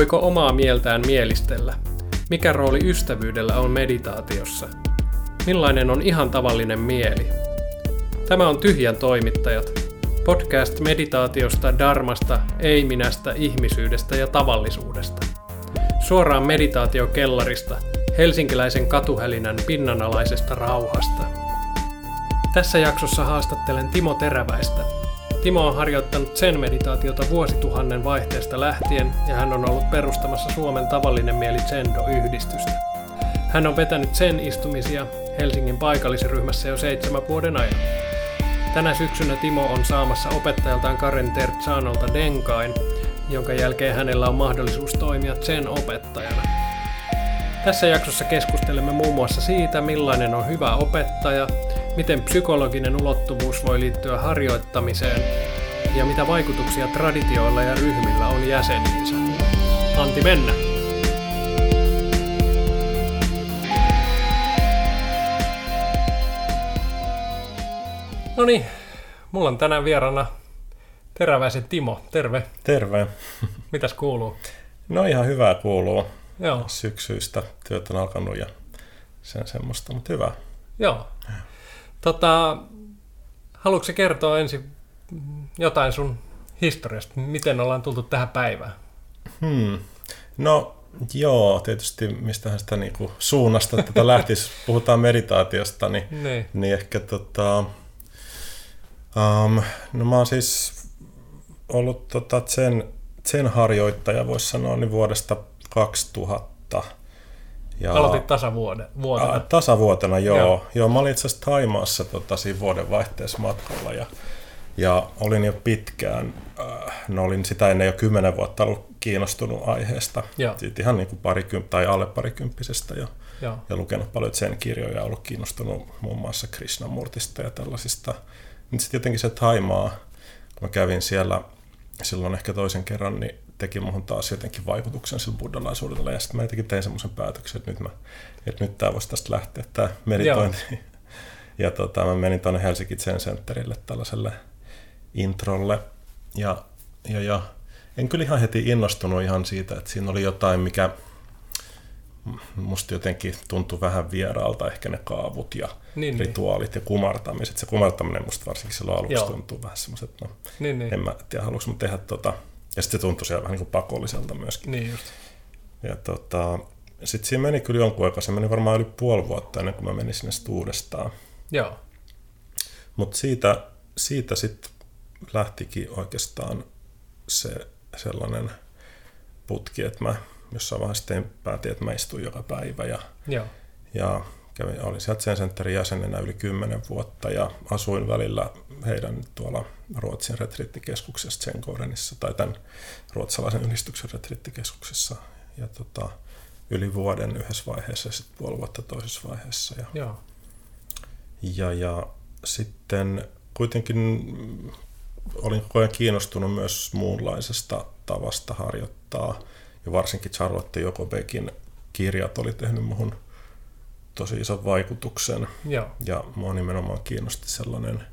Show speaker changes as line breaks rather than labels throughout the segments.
Voiko omaa mieltään mielistellä? Mikä rooli ystävyydellä on meditaatiossa? Millainen on ihan tavallinen mieli? Tämä on Tyhjän toimittajat. Podcast meditaatiosta, darmasta, ei-minästä, ihmisyydestä ja tavallisuudesta. Suoraan meditaatiokellarista, helsinkiläisen katuhälinän pinnanalaisesta rauhasta. Tässä jaksossa haastattelen Timo Teräväistä, Timo on harjoittanut sen meditaatiota vuosituhannen vaihteesta lähtien ja hän on ollut perustamassa Suomen tavallinen mieli Zendo-yhdistystä. Hän on vetänyt sen istumisia Helsingin paikallisryhmässä jo seitsemän vuoden ajan. Tänä syksynä Timo on saamassa opettajaltaan Karen Tertsanolta Denkain, jonka jälkeen hänellä on mahdollisuus toimia sen opettajana. Tässä jaksossa keskustelemme muun muassa siitä, millainen on hyvä opettaja, miten psykologinen ulottuvuus voi liittyä harjoittamiseen ja mitä vaikutuksia traditioilla ja ryhmillä on jäseniinsä. Anti mennä! No niin, mulla on tänään vierana Teräväisen Timo. Terve.
Terve.
Mitäs kuuluu?
No ihan hyvää kuuluu.
Joo.
Syksyistä työt on alkanut ja sen semmoista, mutta hyvä.
Joo. Tota, haluatko kertoa ensin jotain sun historiasta? Miten ollaan tultu tähän päivään?
Hmm. No joo, tietysti mistähän sitä niinku suunnasta tätä lähtisi. Puhutaan meditaatiosta, niin,
Niin.
niin ehkä tota, um, no mä oon siis ollut tota sen, sen harjoittaja, voisi sanoa, niin vuodesta 2000.
Ja... Aloitit tasavuoden. Vuotena.
Aa, tasavuotena, joo. joo. joo mä olin itse asiassa Taimaassa tota, siinä vuoden vaihteessa matkalla ja, ja olin jo pitkään, äh, no olin sitä ennen jo kymmenen vuotta ollut kiinnostunut aiheesta.
Joo.
Ihan niin kuin parikymp- tai alle parikymppisestä jo.
Joo.
Ja lukenut paljon sen kirjoja ja ollut kiinnostunut muun muassa Krishnamurtista ja tällaisista. Sitten jotenkin se Taimaa, kun mä kävin siellä silloin ehkä toisen kerran, niin teki muhun taas jotenkin vaikutuksen sillä buddhalaisuudella. Ja sitten mä jotenkin tein semmoisen päätöksen, että nyt, mä, että nyt tämä voisi tästä lähteä, tämä meditointi. Joo. Ja tota, mä menin tuonne Helsinki Zen Centerille tällaiselle introlle. Ja, ja, ja en kyllä ihan heti innostunut ihan siitä, että siinä oli jotain, mikä musta jotenkin tuntui vähän vieraalta, ehkä ne kaavut ja niin, rituaalit niin. ja kumartamiset. Se kumartaminen musta varsinkin silloin aluksi Joo. tuntuu vähän semmoiset, no niin, niin. en mä tiedä, haluanko mä tehdä tota, ja sitten se tuntui siellä vähän niin kuin pakolliselta myöskin.
Niin just.
Ja tota, sitten siinä meni kyllä jonkun aikaa, se meni varmaan yli puoli vuotta ennen kuin mä menin sinne uudestaan.
Joo.
Mutta siitä, siitä sitten lähtikin oikeastaan se sellainen putki, että mä jossain vaiheessa tein, päätin, että mä istuin joka päivä ja,
Joo.
ja kävin, olin sieltä sen jäsenenä yli kymmenen vuotta ja asuin välillä heidän tuolla Ruotsin retriittikeskuksessa Tsenkorenissa tai tämän ruotsalaisen yhdistyksen retriittikeskuksessa ja tota, yli vuoden yhdessä vaiheessa ja sitten puoli vuotta toisessa vaiheessa. Ja,
Joo.
ja, ja sitten kuitenkin olin koko ajan kiinnostunut myös muunlaisesta tavasta harjoittaa ja varsinkin Charlotte Jokobekin kirjat oli tehnyt muhun tosi ison vaikutuksen.
Joo.
Ja mua nimenomaan kiinnosti sellainen,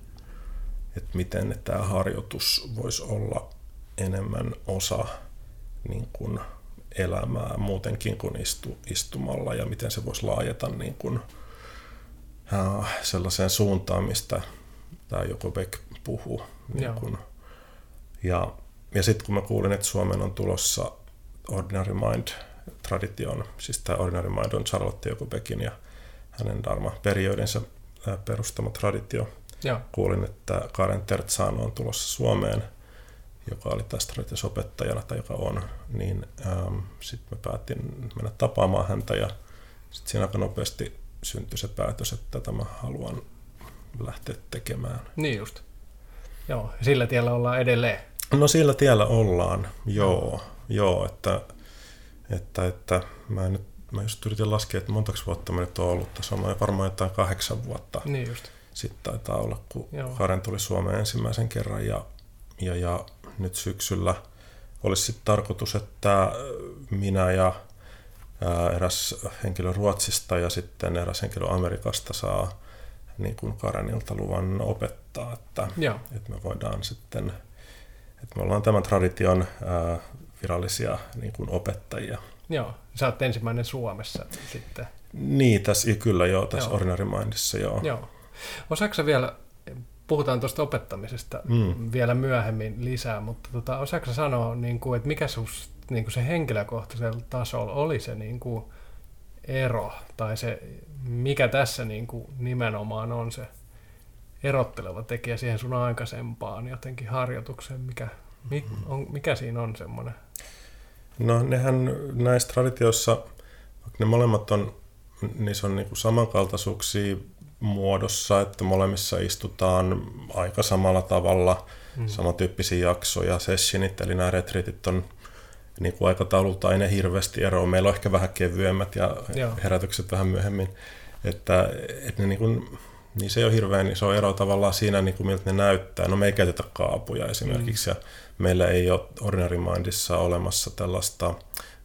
että miten tämä harjoitus voisi olla enemmän osa niin kuin elämää muutenkin kuin istu, istumalla ja miten se voisi laajeta niin kuin, äh, sellaiseen suuntaan, mistä tämä Jokobek puhuu. Niin kuin, ja ja sitten kun mä kuulin, että Suomen on tulossa Ordinary Mind-tradition, siis tämä Ordinary Mind on Charlotte Jokobekin ja hänen Dharma-periodinsa perustama traditio.
Joo.
Kuulin, että Karen Tertsano on tulossa Suomeen, joka oli tästä traditiossa opettajana tai joka on, niin ähm, sitten mä päätin mennä tapaamaan häntä ja sitten siinä aika nopeasti syntyi se päätös, että tätä mä haluan lähteä tekemään.
Niin just. Joo, sillä tiellä ollaan edelleen.
No sillä tiellä ollaan, joo, joo että, että, että mä, en nyt, mä just yritin laskea, että montako vuotta mä nyt oon ollut tässä, on varmaan jotain kahdeksan vuotta.
Niin just.
Sitten taitaa olla, kun
Joo.
Karen tuli Suomeen ensimmäisen kerran ja, ja, ja nyt syksyllä olisi sitten tarkoitus, että minä ja ää, eräs henkilö Ruotsista ja sitten eräs henkilö Amerikasta saa niin kuin Karenilta luvan opettaa, että,
Joo.
että me voidaan sitten että me ollaan tämän tradition ää, virallisia niin kuin opettajia.
Joo, sä oot ensimmäinen Suomessa sitten.
Niin, tässä, kyllä joo, tässä joo. Ordinary Mindissa joo.
joo. Osaatko vielä, puhutaan tuosta opettamisesta mm. vielä myöhemmin lisää, mutta tota, osaatko sanoa, niin kuin, että mikä sus, niin kuin se henkilökohtaisella tasolla oli se niin kuin ero, tai se, mikä tässä niin kuin nimenomaan on se erotteleva tekijä siihen sun aikaisempaan jotenkin harjoitukseen, mikä, on, mikä siinä on semmoinen?
No nehän näissä traditioissa, ne molemmat on, niissä on niin kuin samankaltaisuuksia muodossa, että molemmissa istutaan aika samalla tavalla, mm. samantyyppisiä jaksoja, sessionit, eli nämä retriitit on niin kuin aikataululta ei ne hirveästi eroa. Meillä on ehkä vähän kevyemmät ja Joo. herätykset vähän myöhemmin. Että, että ne niin kuin, niin se ei ole hirveän iso ero tavallaan siinä, niin kuin miltä ne näyttää. No me ei käytetä kaapuja esimerkiksi, mm. ja meillä ei ole Ordinary Mindissa olemassa tällaista,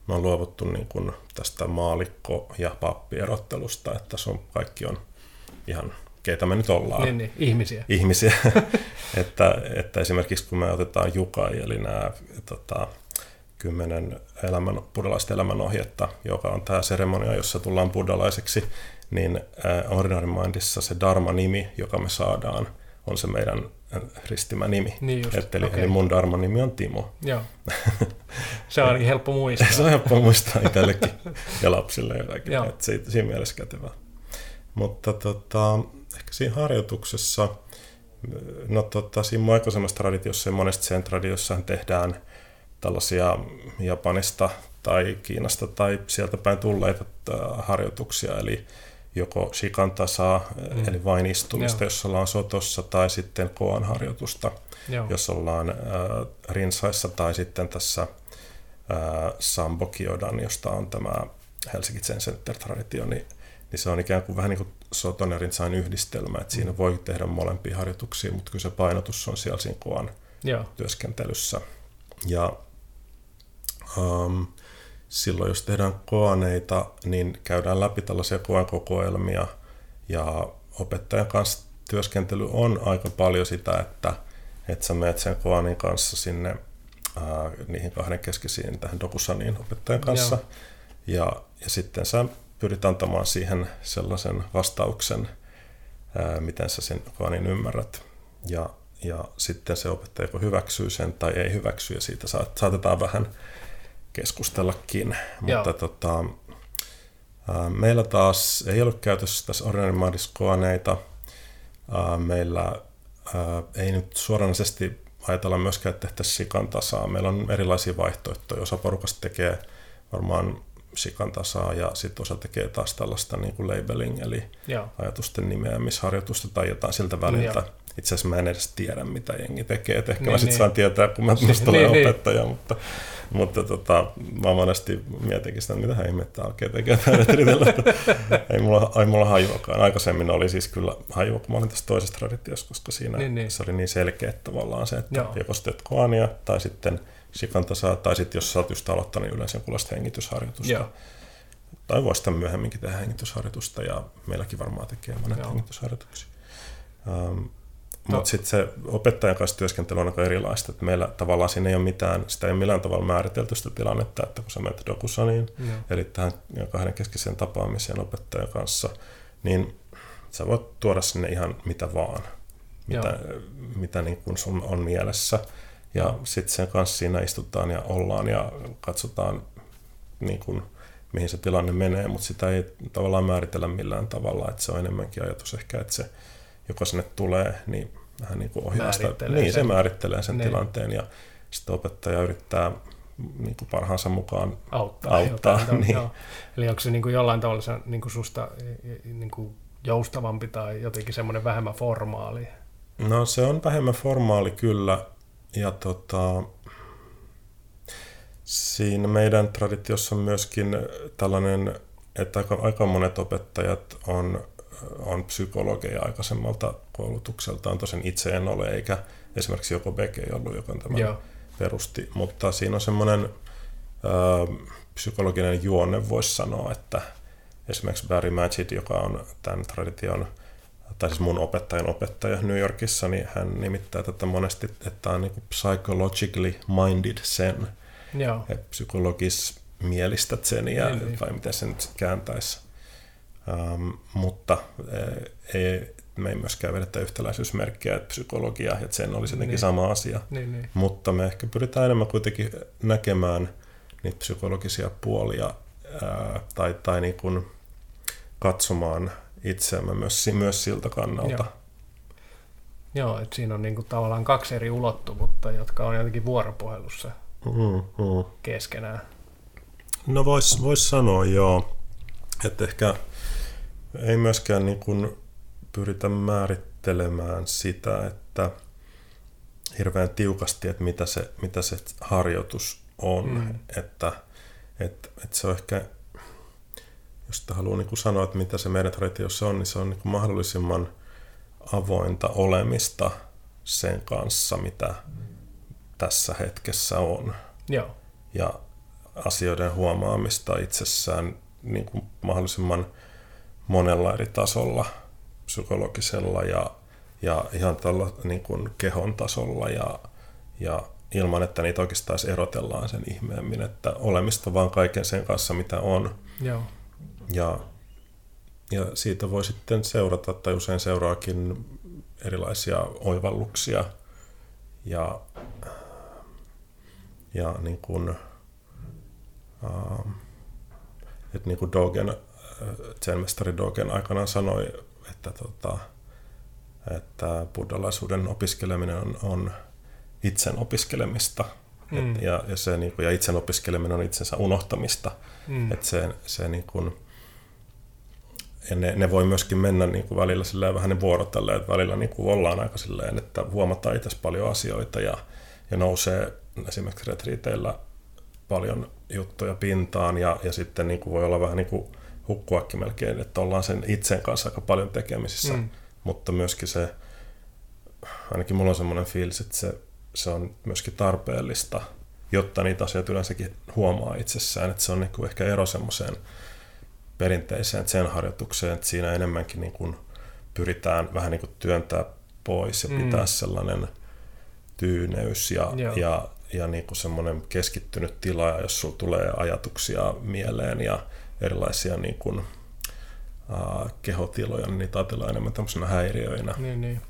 me on luovuttu niin kuin tästä maalikko- ja pappierottelusta, että se on, kaikki on ihan keitä me nyt ollaan.
Niin, niin. ihmisiä.
Ihmisiä. että, että esimerkiksi kun me otetaan Jukai, eli nämä tota, kymmenen elämän, buddhalaista elämänohjetta, joka on tämä seremonia, jossa tullaan buddhalaiseksi, niin äh, Ordinary Mindissa se Dharma-nimi, joka me saadaan, on se meidän äh, ristimä nimi.
Niin just,
eli, okay. eli mun Dharma-nimi on Timo.
Joo. Se on ainakin helppo muistaa.
se on helppo muistaa itsellekin ja lapsille ja. Että siitä, siinä mielessä kätevää. Mutta tota, ehkä siinä harjoituksessa, no tota, siinä aikaisemmassa traditiossa ja monesti sen tradiossa tehdään tällaisia Japanista tai Kiinasta tai sieltä päin tulleita harjoituksia, eli joko shikantasaa, mm. eli vain istumista, Joo. jos ollaan sotossa, tai sitten koan harjoitusta, Joo. jos ollaan äh, rinsaissa, tai sitten tässä äh, Sambokiodan, josta on tämä Helsinki Zen Center-traditio, niin, niin se on ikään kuin vähän niin kuin soton ja rinsain yhdistelmä, että mm. siinä voi tehdä molempia harjoituksia, mutta kyllä se painotus on siellä siinä koan työskentelyssä. Ja um, silloin jos tehdään koaneita, niin käydään läpi tällaisia koekokoelmia ja opettajan kanssa työskentely on aika paljon sitä, että, että sä menet sen koanin kanssa sinne ää, niihin kahden keskisiin tähän dokusaniin opettajan kanssa ja, ja sitten sä pyrit antamaan siihen sellaisen vastauksen, ää, miten sä sen koanin ymmärrät ja, ja sitten se opettaja joko hyväksyy sen tai ei hyväksy ja siitä saatetaan vähän keskustellakin. Mutta tota, meillä taas ei ollut käytössä tässä Ordinary Mindis koaneita. Meillä ei nyt suoranaisesti ajatella myöskään, että tehtäisiin sikan tasaa. Meillä on erilaisia vaihtoehtoja. Osa porukasta tekee varmaan sikan tasaa ja sitten osa tekee taas tällaista niin kuin labeling, eli Joo. ajatusten nimeämisharjoitusta tai jotain siltä väliltä. Joo. Itse asiassa mä en edes tiedä, mitä jengi tekee. Et ehkä niin, mä sitten niin. saan tietää, kun mä niin, olen niin, opettaja, niin. mutta mutta tota, mä monesti mietinkin sitä, mitä hän ihmettä oikein tekee ei mulla, ei mulla hajuakaan. Aikaisemmin oli siis kyllä hajua, kun mä olin tässä toisessa traditiossa, koska siinä niin, niin. se oli niin selkeä tavallaan se, että Joo. joko sitten koania tai sitten shikantasaa, tai sitten jos sä oot just aloittanut niin yleensä jonkunlaista hengitysharjoitusta. Joo. Tai voi sitten myöhemminkin tehdä hengitysharjoitusta, ja meilläkin varmaan tekee monet Joo. hengitysharjoituksia. Um, No. Mutta sitten se opettajan kanssa työskentely on aika erilaista. Että meillä tavallaan siinä ei ole mitään, sitä ei millään tavalla määritelty sitä tilannetta, että kun sä menet Dokusaniin, Joo. eli tähän kahden keskiseen tapaamiseen opettajan kanssa, niin sä voit tuoda sinne ihan mitä vaan, mitä, mitä niin kuin sun on mielessä. Ja sitten sen kanssa siinä istutaan ja ollaan ja katsotaan, niin kuin, mihin se tilanne menee, mutta sitä ei tavallaan määritellä millään tavalla, että se on enemmänkin ajatus ehkä, että se joka sinne tulee, niin vähän niin kuin ohjaa sitä. Niin, se määrittelee sen niin. tilanteen ja sitten opettaja yrittää niin kuin parhaansa mukaan
auttaa. auttaa jotain, niin. joo. Eli onko se niin kuin jollain tavalla se, niin kuin susta niin kuin joustavampi tai jotenkin semmoinen vähemmän formaali?
No se on vähemmän formaali kyllä. Ja tota, siinä meidän traditiossa on myöskin tällainen, että aika, aika monet opettajat on on psykologeja aikaisemmalta koulutukseltaan, tosin itse en ole, eikä esimerkiksi joko Beke ollut, joka tämän Joo. perusti, mutta siinä on semmoinen psykologinen juonne, voisi sanoa, että esimerkiksi Barry Magid, joka on tämän tradition, tai siis mun opettajan opettaja New Yorkissa, niin hän nimittää tätä monesti, että tämä on niin psychologically minded sen,
Joo.
Psykologis mielistät sen, ja,
Niin, niin.
vai miten se nyt sit kääntäisi. Ähm, mutta äh, ei, me ei myöskään vedetä yhtäläisyysmerkkiä, että psykologia ja sen olisi jotenkin
Niin.
sama asia.
Niin, niin.
Mutta me ehkä pyritään enemmän kuitenkin näkemään niitä psykologisia puolia ää, tai, tai niin kuin katsomaan itseämme myös, myös siltä kannalta.
Joo. Joo, että siinä on niinku tavallaan kaksi eri ulottuvuutta, jotka on jotenkin vuoropuhelussa
Mm, mm.
keskenään.
No vois, vois sanoa joo, että ehkä ei myöskään niin kuin pyritä määrittelemään sitä, että hirveän tiukasti, että mitä se, mitä se harjoitus on.
Mm.
Että, että, että se on ehkä, jos sitä haluaa niin kuin sanoa, että mitä se meidän traditiossa on, niin se on niin kuin mahdollisimman avointa olemista sen kanssa, mitä tässä hetkessä on.
Joo,
ja asioiden huomaamista itsessään niin kuin mahdollisimman monella eri tasolla, psykologisella ja, ja ihan tällä niin kuin kehon tasolla ja, ja ilman, että niitä oikeastaan erotellaan sen ihmeemmin, että olemista vaan kaiken sen kanssa, mitä on.
joo,
Ja, ja siitä voi sitten seurata, tai usein seuraakin erilaisia oivalluksia ja, ja niin kuin, ähm, että niin kuin Dogen, äh, zen-mestari Dogen aikanaan sanoi, että, tota, että buddhalaisuuden opiskeleminen on, on itsen opiskelemista.
Mm.
Et, ja, ja, se, niin kuin, ja itsen opiskeleminen on itsensä unohtamista.
mm.
Että se, se niin kuin, ja ne, ne, voi myöskin mennä niin kuin välillä silleen vähän ne vuorotellen, että välillä niin kuin ollaan aika silleen, että huomataan itse paljon asioita ja, ja nousee esimerkiksi retriiteillä paljon juttuja pintaan ja, ja sitten niin kuin voi olla vähän niin kuin hukkuakin melkein, että ollaan sen itsen kanssa aika paljon tekemisissä,
Mm.
mutta myöskin se, ainakin mulla on semmoinen fiilis, että se, se on myöskin tarpeellista, jotta niitä asioita yleensäkin huomaa itsessään, että se on niin kuin ehkä ero semmoiseen perinteiseen sen harjoitukseen, että siinä enemmänkin niin kuin pyritään vähän niin kuin työntää pois ja
Mm.
pitää sellainen tyyneys ja,
Joo.
ja, ja niin kuin semmoinen keskittynyt tila, ja jos sulla tulee ajatuksia mieleen ja erilaisia niin kuin, uh, kehotiloja, niin niitä ajatellaan enemmän tämmöisenä häiriöinä.
Niin, niin.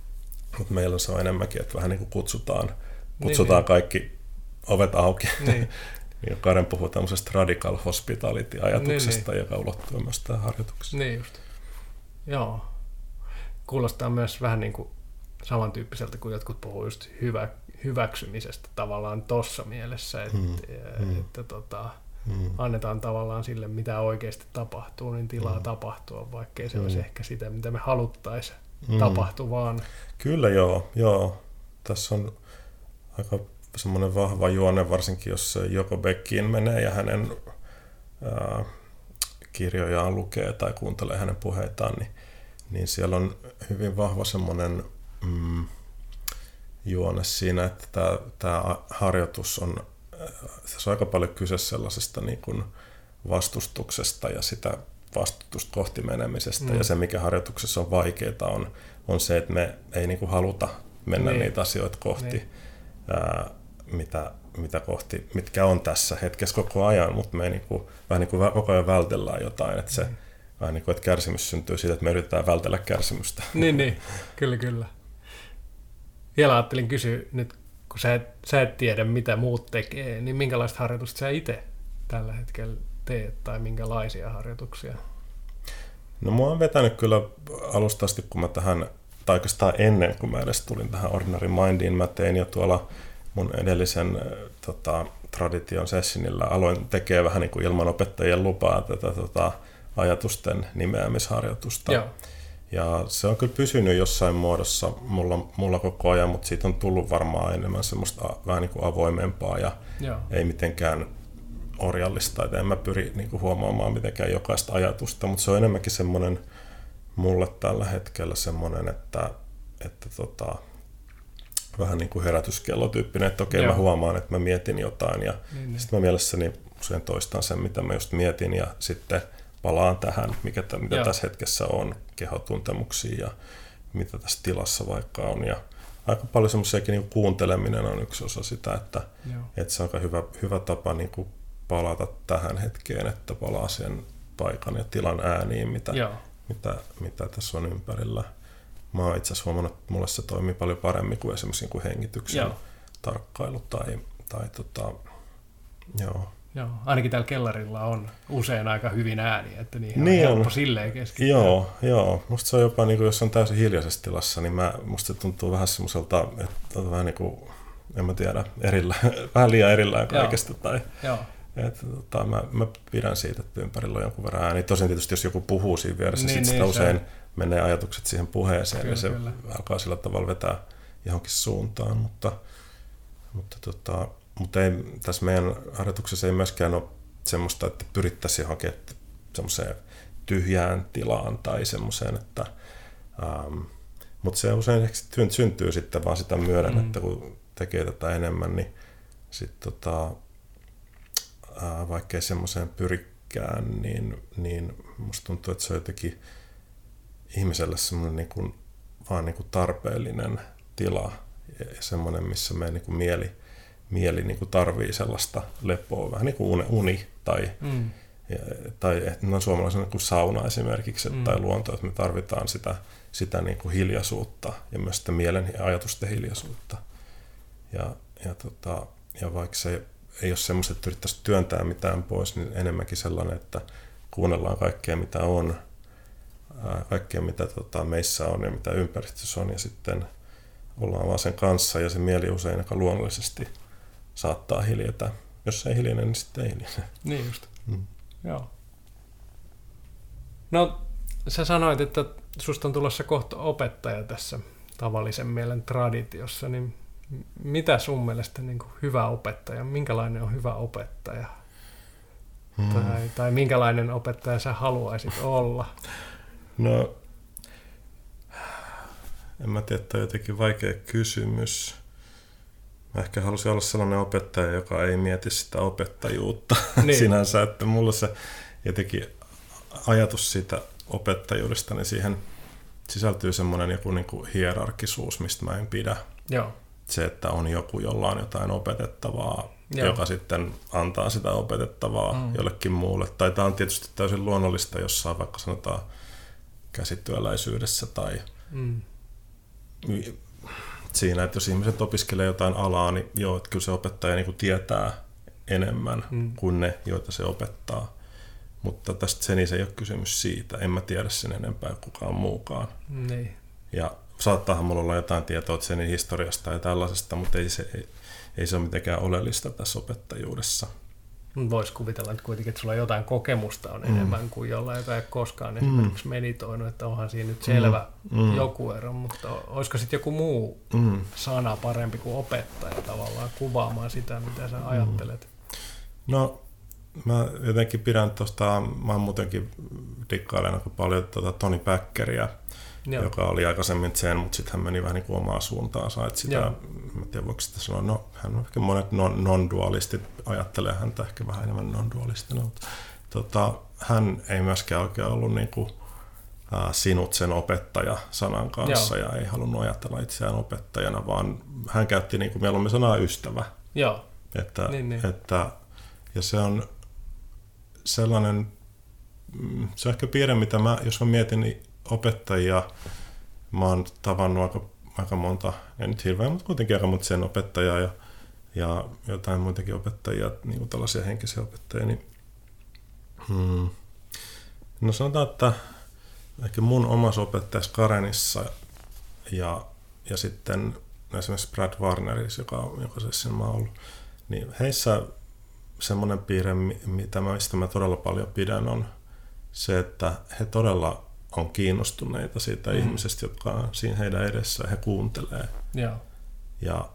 Mutta meillä se on enemmänkin, että vähän niin kuin kutsutaan,
Niin,
kutsutaan
niin.
kaikki ovet auki.
Niin.
Ja Karen puhuu tämmöisestä radical hospitality-ajatuksesta,
Niin,
joka ulottuu myös tähän harjoitukseen.
Niin just. Joo. Kuulostaa myös vähän niin kuin samantyyppiseltä kuin jotkut puhuu just hyvä, hyväksymisestä tavallaan tossa mielessä, että,
Mm,
että,
mm.
että tota,
Mm.
annetaan tavallaan sille, mitä oikeasti tapahtuu, niin tilaa
Mm.
tapahtua, vaikkei se
Mm.
olisi ehkä sitä, mitä me haluttaisiin
Mm.
tapahtuvaan.
Kyllä joo, joo. Tässä on aika semmoinen vahva juone, varsinkin jos joko Beckiin menee ja hänen ää, kirjojaan lukee tai kuuntelee hänen puheitaan, niin, niin siellä on hyvin vahva semmoinen mm, juone siinä, että tämä, tämä harjoitus on, tässä on aika paljon kyse sellaisesta niin kuin vastustuksesta ja sitä vastustusta kohti menemisestä.
Mm.
Ja se, mikä harjoituksessa on vaikeaa, on, on se, että me ei niin kuin haluta mennä
Niin.
niitä asioita kohti,
Niin.
ää, mitä, mitä kohti, mitkä on tässä hetkessä koko ajan, mutta me ei niin kuin, vähän niin kuin koko ajan vältellään jotain, että se
Mm.
vähän niin kuin, että kärsimys syntyy siitä, että me yritetään vältellä kärsimystä.
Niin, niin, kyllä, kyllä. Vielä ajattelin kysyä nyt, kun sä et, sä et tiedä, mitä muut tekee, niin minkälaista harjoitusta sä itse tällä hetkellä teet, tai minkälaisia harjoituksia?
No mua on vetänyt kyllä alusta asti, kun mä tähän, tai oikeastaan ennen kuin mä edes tulin tähän Ordinary Mindiin, mä tein jo tuolla mun edellisen tota, tradition sessionilla, aloin tekee vähän niin kuin ilman opettajien lupaa tätä tota, ajatusten nimeämisharjoitusta.
Joo,
Ja se on kyllä pysynyt jossain muodossa mulla, mulla koko ajan, mutta siitä on tullut varmaan enemmän semmoista vähän niin kuin avoimempaa ja
joo,
ei mitenkään orjallista, että en mä pyri niin kuin huomaamaan mitenkään jokaista ajatusta, mutta se on enemmänkin semmoinen mulle tällä hetkellä semmoinen, että, että tota, vähän niin kuin herätyskellotyyppinen, että okei
Joo.
mä huomaan, että mä mietin jotain ja
niin, niin.
sitten mä mielessäni usein toistan sen, mitä mä just mietin ja sitten palaan tähän, mikä t- mitä
Joo.
tässä hetkessä on, kehotuntemuksiin ja mitä tässä tilassa vaikka on ja aika paljon semmoisiakin niin kuunteleminen on yksi osa sitä, että, että se on aika hyvä, hyvä tapa niin kuin palata tähän hetkeen, että palaa sen paikan ja tilan ääniin, mitä, mitä, mitä tässä on ympärillä. Mä oon itse asiassa huomannut, että mulle se toimii paljon paremmin kuin esimerkiksi kuin hengityksen Joo. tarkkailu tai, tai tota, joo.
Joo, ainakin täällä kellarilla on usein aika hyvin ääni, että niin, niin on helppo silleen keskittyä.
Joo, joo. Musta se on jopa, niin kuin, jos on täysin hiljaisessa tilassa, niin mä, musta se tuntuu vähän semmoiselta, että on vähän niin kuin, en mä tiedä, erillä, vähän liian erillään kaikesta. Tai, joo. Että, tota, mä, mä pidän siitä, että ympärillä on jonkun verran ääni. Tosin tietysti, jos joku puhuu siinä vieressä, niin, sit niin, usein se... menee ajatukset siihen puheeseen kyllä, ja se kyllä. alkaa sillä tavalla vetää johonkin suuntaan, mutta, mutta tota, mutta ei, tässä meidän harjoituksessa ei myöskään ole semmoista, että pyrittäisiin johonkin semmoiseen tyhjään tilaan tai semmoiseen, että ähm, mutta se usein syntyy sitten vaan sitä myöden, mm. että kun tekee tätä enemmän, niin sitten tota, äh, vaikkei semmoiseen pyrikään, niin, niin musta tuntuu, että se on jotenkin ihmiselle semmoinen niin kuin, vaan niin kuin tarpeellinen tila ja semmoinen, missä meidän niin kuin mieli mieli niin kuin tarvii sellaista lepoa, vähän niin kuin uni tai, mm. ja, tai no, suomalaisen niin kuin sauna esimerkiksi mm. tai luonto, että me tarvitaan sitä, sitä niin kuin hiljaisuutta ja myös sitä mielen ja ajatusten hiljaisuutta. Ja, ja, tota, ja vaikka se ei ole semmoista, että yrittäisi työntää mitään pois, niin enemmänkin sellainen, että kuunnellaan kaikkea mitä on, kaikkea mitä tota, meissä on ja mitä ympäristössä on ja sitten ollaan vaan sen kanssa ja se mieli usein aika luonnollisesti – saattaa hiljata. Jos ei hiljene, niin sitten ei hiljene.
Niin just. Mm. Joo. No, sä sanoit, että susta on tulossa kohta opettaja tässä tavallisen mielen traditiossa, niin mitä sun mielestä niin kuin hyvä opettaja, minkälainen on hyvä opettaja? Hmm. Tai, tai minkälainen opettaja sä haluaisit olla?
No, en mä tiedä, että on jotenkin vaikea kysymys. Mä ehkä halusin olla sellainen opettaja, joka ei mieti sitä opettajuutta niin. sinänsä, että mulla se jotenkin ajatus siitä opettajuudesta, niin siihen sisältyy semmoinen joku niin kuin hierarkisuus, mistä mä en pidä. Joo. Se, että on joku, jolla on jotain opetettavaa, Joo. joka sitten antaa sitä opetettavaa mm. jollekin muulle. Tai tämä on tietysti täysin luonnollista jossain vaikka sanotaan käsityöläisyydessä tai mm siinä, että jos ihmiset opiskelee jotain alaa, niin joo, että kyllä se opettaja niin kuin tietää enemmän mm. kuin ne, joita se opettaa. Mutta tästä sen ei ole kysymys siitä. En mä tiedä sen enempää kukaan muukaan. Niin. Ja saattaahan mulla olla jotain tietoa sen historiasta ja tällaisesta, mutta ei se, ei, ei se ole mitenkään oleellista tässä opettajuudessa.
Voisi kuvitella että kuitenkin, että sulla jotain kokemusta on mm. enemmän kuin jollain, joka ei koskaan mm. esimerkiksi meditoinut, että onhan siinä nyt selvä mm. mm. joku ero, mutta olisiko sitten joku muu mm. sana parempi kuin opettaja tavallaan kuvaamaan sitä, mitä sä mm. ajattelet?
No, mä jotenkin pidän tuosta, mä muutenkin dikkailen aika paljon tuota Toni Päkkeriä, Joo. joka oli aikaisemmin sen, mutta sitten hän meni vähän niin kuin omaa suuntaansa. Että sitä, Joo. mä tiedän, voiko sitä sanoa, no hän on ehkä monet non, non-dualistit ajattelee häntä ehkä vähän enemmän non-dualistina, mutta tota, hän ei myöskään oikein ollut niin kuin, ää, sinut sen opettaja sanan kanssa Joo. ja ei halunnut ajatella itseään opettajana, vaan hän käytti niin kuin mieluummin sanaa ystävä. Joo. Että, niin, niin. Että, ja se on sellainen, mm, se on ehkä piirre, mitä mä, jos mä mietin, niin opettajia. Mä oon tavannut aika, aika monta, en nyt hirveän, mutta kuitenkin aika monta sen opettajaa ja, ja jotain muitakin opettajia, niin kuin tällaisia henkisiä opettajia. Niin, hmm, no sanotaan, että ehkä mun omassa opettajassa Karenissa ja, ja sitten esimerkiksi Brad Warnerissa, joka, joka se mä oon ollut, niin heissä semmoinen piirre, mitä mä, mistä mä todella paljon pidän, on se, että he todella on kiinnostuneita siitä mm. ihmisestä, joka on siinä heidän edessä, he kuuntelee. Ja, ja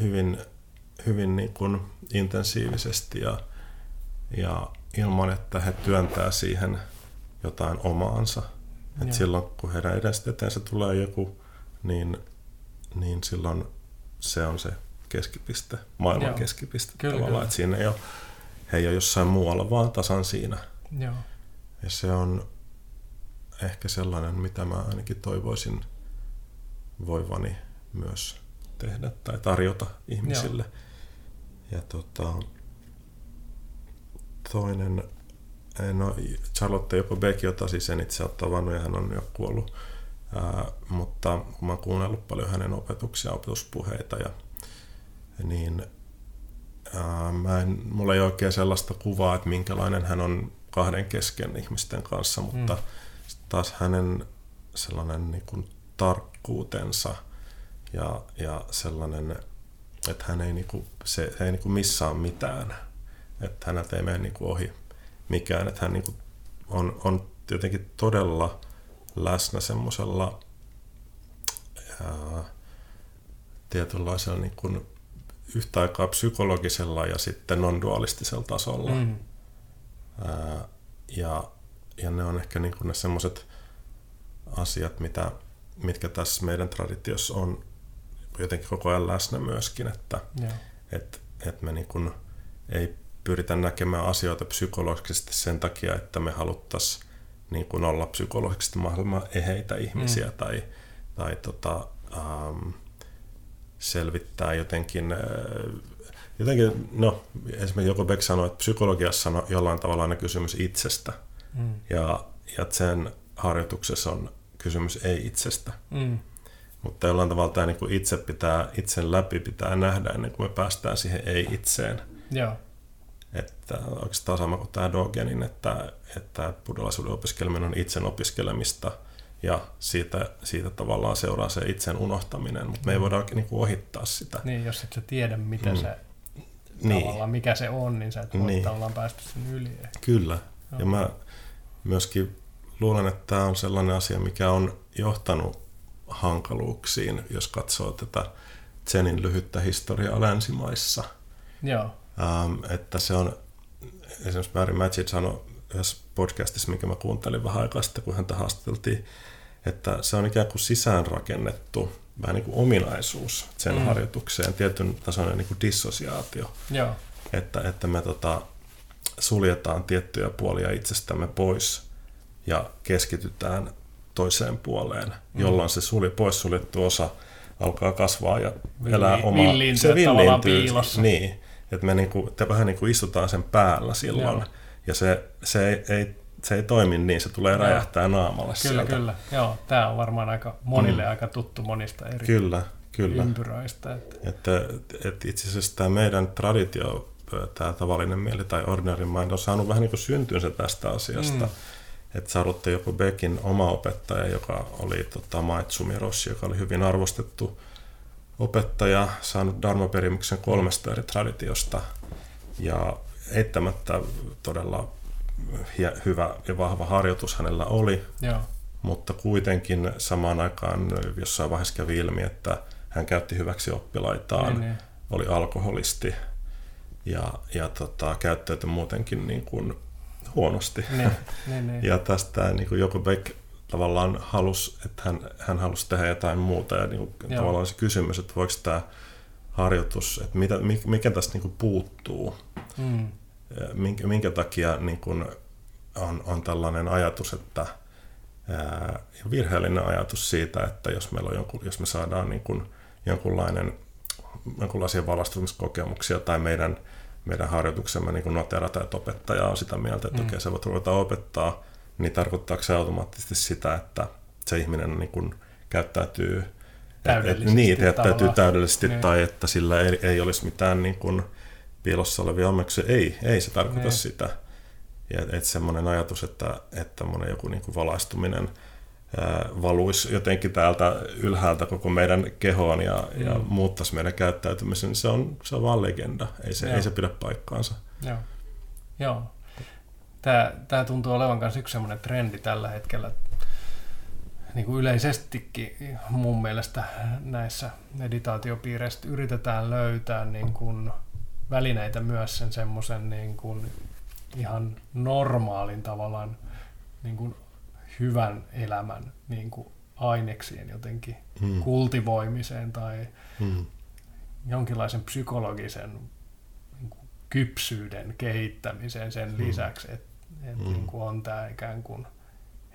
hyvin, hyvin niin kuin intensiivisesti ja, ja ilman, että he työntää siihen jotain omaansa. Et silloin kun heidän edestä tulee joku, niin, niin silloin se on se keskipiste, maailman Joo. keskipiste kyllä, tavallaan. Kyllä. Että siinä ei ole, he ei ole jossain muualla, vaan tasan siinä. Joo. Ja se on, ehkä sellainen, mitä mä ainakin toivoisin voivani myös tehdä tai tarjota ihmisille. Joo. Ja tota, toinen, no Charlotte jopa Beck, jota siis en itse ole tavannut ja hän on jo kuollut, ää, mutta kun mä oon kuunnellut paljon hänen opetuksia, opetuspuheita, ja, niin ää, mä en, mulla ei oikein sellaista kuvaa, että minkälainen hän on kahden kesken ihmisten kanssa, mutta mm. Taas hänen sellainen niin kuin tarkkuutensa ja, ja sellainen, että hän ei, niin kuin, se, se ei niin kuin missaa mitään, että häneltä ei mene niin kuin ohi mikään, että hän niin kuin on, on jotenkin todella läsnä semmoisella tietynlaisella niin kuin yhtä aikaa psykologisella ja sitten non-dualistisella tasolla. Mm. Ää, ja, ja ne on ehkä niin kuin ne semmoiset asiat, mitä, mitkä tässä meidän traditiossa on jotenkin koko ajan läsnä myöskin, että et, et me niin kuin ei pyritä näkemään asioita psykologisesti sen takia, että me haluttaisiin niin kuin olla psykologisesti mahdollisimman eheitä ihmisiä mm. tai, tai tota, ähm, selvittää jotenkin, äh, jotenkin, no esimerkiksi joku Beck sanoi, että psykologiassa on jollain tavalla aina kysymys itsestä mm. ja, ja sen harjoituksessa on kysymys ei itsestä. Mm. Mutta jollain tavalla tämä niin itse pitää, itsen läpi pitää nähdä ennen kuin me päästään siihen ei-itseen.
Joo.
Että oikeastaan sama kuin tämä Dogenin, että, että buddhalaisuuden opiskeleminen on itsen opiskelemista ja siitä, siitä tavallaan seuraa se itsen unohtaminen, mutta me ei mm. voida oikein niin ohittaa sitä.
Niin, jos et sä tiedä, mitä mm. se niin. tavallaan, mikä se on, niin sä et voi niin. tavallaan päästä sen yli.
Kyllä. Joo. Ja mä myöskin luulen, että tämä on sellainen asia, mikä on johtanut hankaluuksiin, jos katsoo tätä Zenin lyhyttä historiaa länsimaissa.
Joo.
Ähm, että se on, esimerkiksi Barry Magid sanoi yhdessä podcastissa, minkä mä kuuntelin vähän aikaa sitten, kun häntä haastateltiin, että se on ikään kuin sisäänrakennettu vähän niin kuin ominaisuus sen mm. harjoitukseen, tietyn tasoinen niin kuin dissosiaatio.
Joo.
Että, että me tota, suljetaan tiettyjä puolia itsestämme pois ja keskitytään toiseen puoleen, mm. jolloin se suli, pois suljettu osa alkaa kasvaa ja Villi, elää omaa...
Se villiintyy.
Niin, että me niinku, te vähän niin kuin istutaan sen päällä silloin. Joo. Ja se, se, ei, ei, se ei toimi niin, se tulee Joo. räjähtää naamalle
Kyllä, sieltä. kyllä. Joo, tämä on varmaan aika monille mm. aika tuttu monista eri
kyllä, kyllä.
ympyröistä.
Että. Että, että itse asiassa tämä meidän traditio, tämä tavallinen mieli tai ordinary mind on saanut vähän niin kuin syntynsä tästä asiasta. Mm että Sarutte joku Beckin oma opettaja, joka oli tota, Maitsumi Rossi, joka oli hyvin arvostettu opettaja, saanut Dharma-perimyksen kolmesta eri traditiosta ja eittämättä todella hyvä ja vahva harjoitus hänellä oli,
Joo.
mutta kuitenkin samaan aikaan jossain vaiheessa kävi ilmi, että hän käytti hyväksi oppilaitaan, niin, niin. oli alkoholisti ja, ja tota, käyttäytyi muutenkin niin kuin huonosti.
Ne, ne, ne.
ja tästä niin kuin joku Beck tavallaan halusi, että hän, hän halusi tehdä jotain muuta. Ja niin kuin, tavallaan se kysymys, että voiko tämä harjoitus, että mitä, mikä tästä niin kuin puuttuu. Mm. Minkä, minkä takia niin kuin on, on tällainen ajatus, että ää, virheellinen ajatus siitä, että jos, meillä on jonkun, jos me saadaan niin kuin jonkunlainen, jonkunlaisia valastumiskokemuksia tai meidän meidän harjoituksemme niin noterata, että opettaja on sitä mieltä, että mm. okei, sä voit ruveta opettaa, niin tarkoittaako se automaattisesti sitä, että se ihminen niin kuin käyttäytyy
täydellisesti,
et, niin, käyttäytyy täydellisesti niin. tai että sillä ei, ei olisi mitään niin kuin piilossa olevia ommeksia. Ei, ei se tarkoita niin. sitä. Ja että semmoinen ajatus, että, että joku niin kuin valaistuminen – valuisi jotenkin täältä ylhäältä koko meidän kehoon ja, mm. ja muuttaisi meidän käyttäytymisen, niin se on, se on vaan legenda. Ei se, ei se pidä paikkaansa.
Joo. Joo. Tämä, tämä tuntuu olevan myös yksi sellainen trendi tällä hetkellä, niin kuin yleisestikin mun mielestä näissä meditaatiopiireissä yritetään löytää niin kuin välineitä myös sen semmoisen niin kuin ihan normaalin tavallaan niin kuin hyvän elämän niin kuin aineksien jotenkin mm. kultivoimiseen tai mm. jonkinlaisen psykologisen niin kuin kypsyyden kehittämiseen sen mm. lisäksi, että et, mm. niin kuin on tämä ikään kuin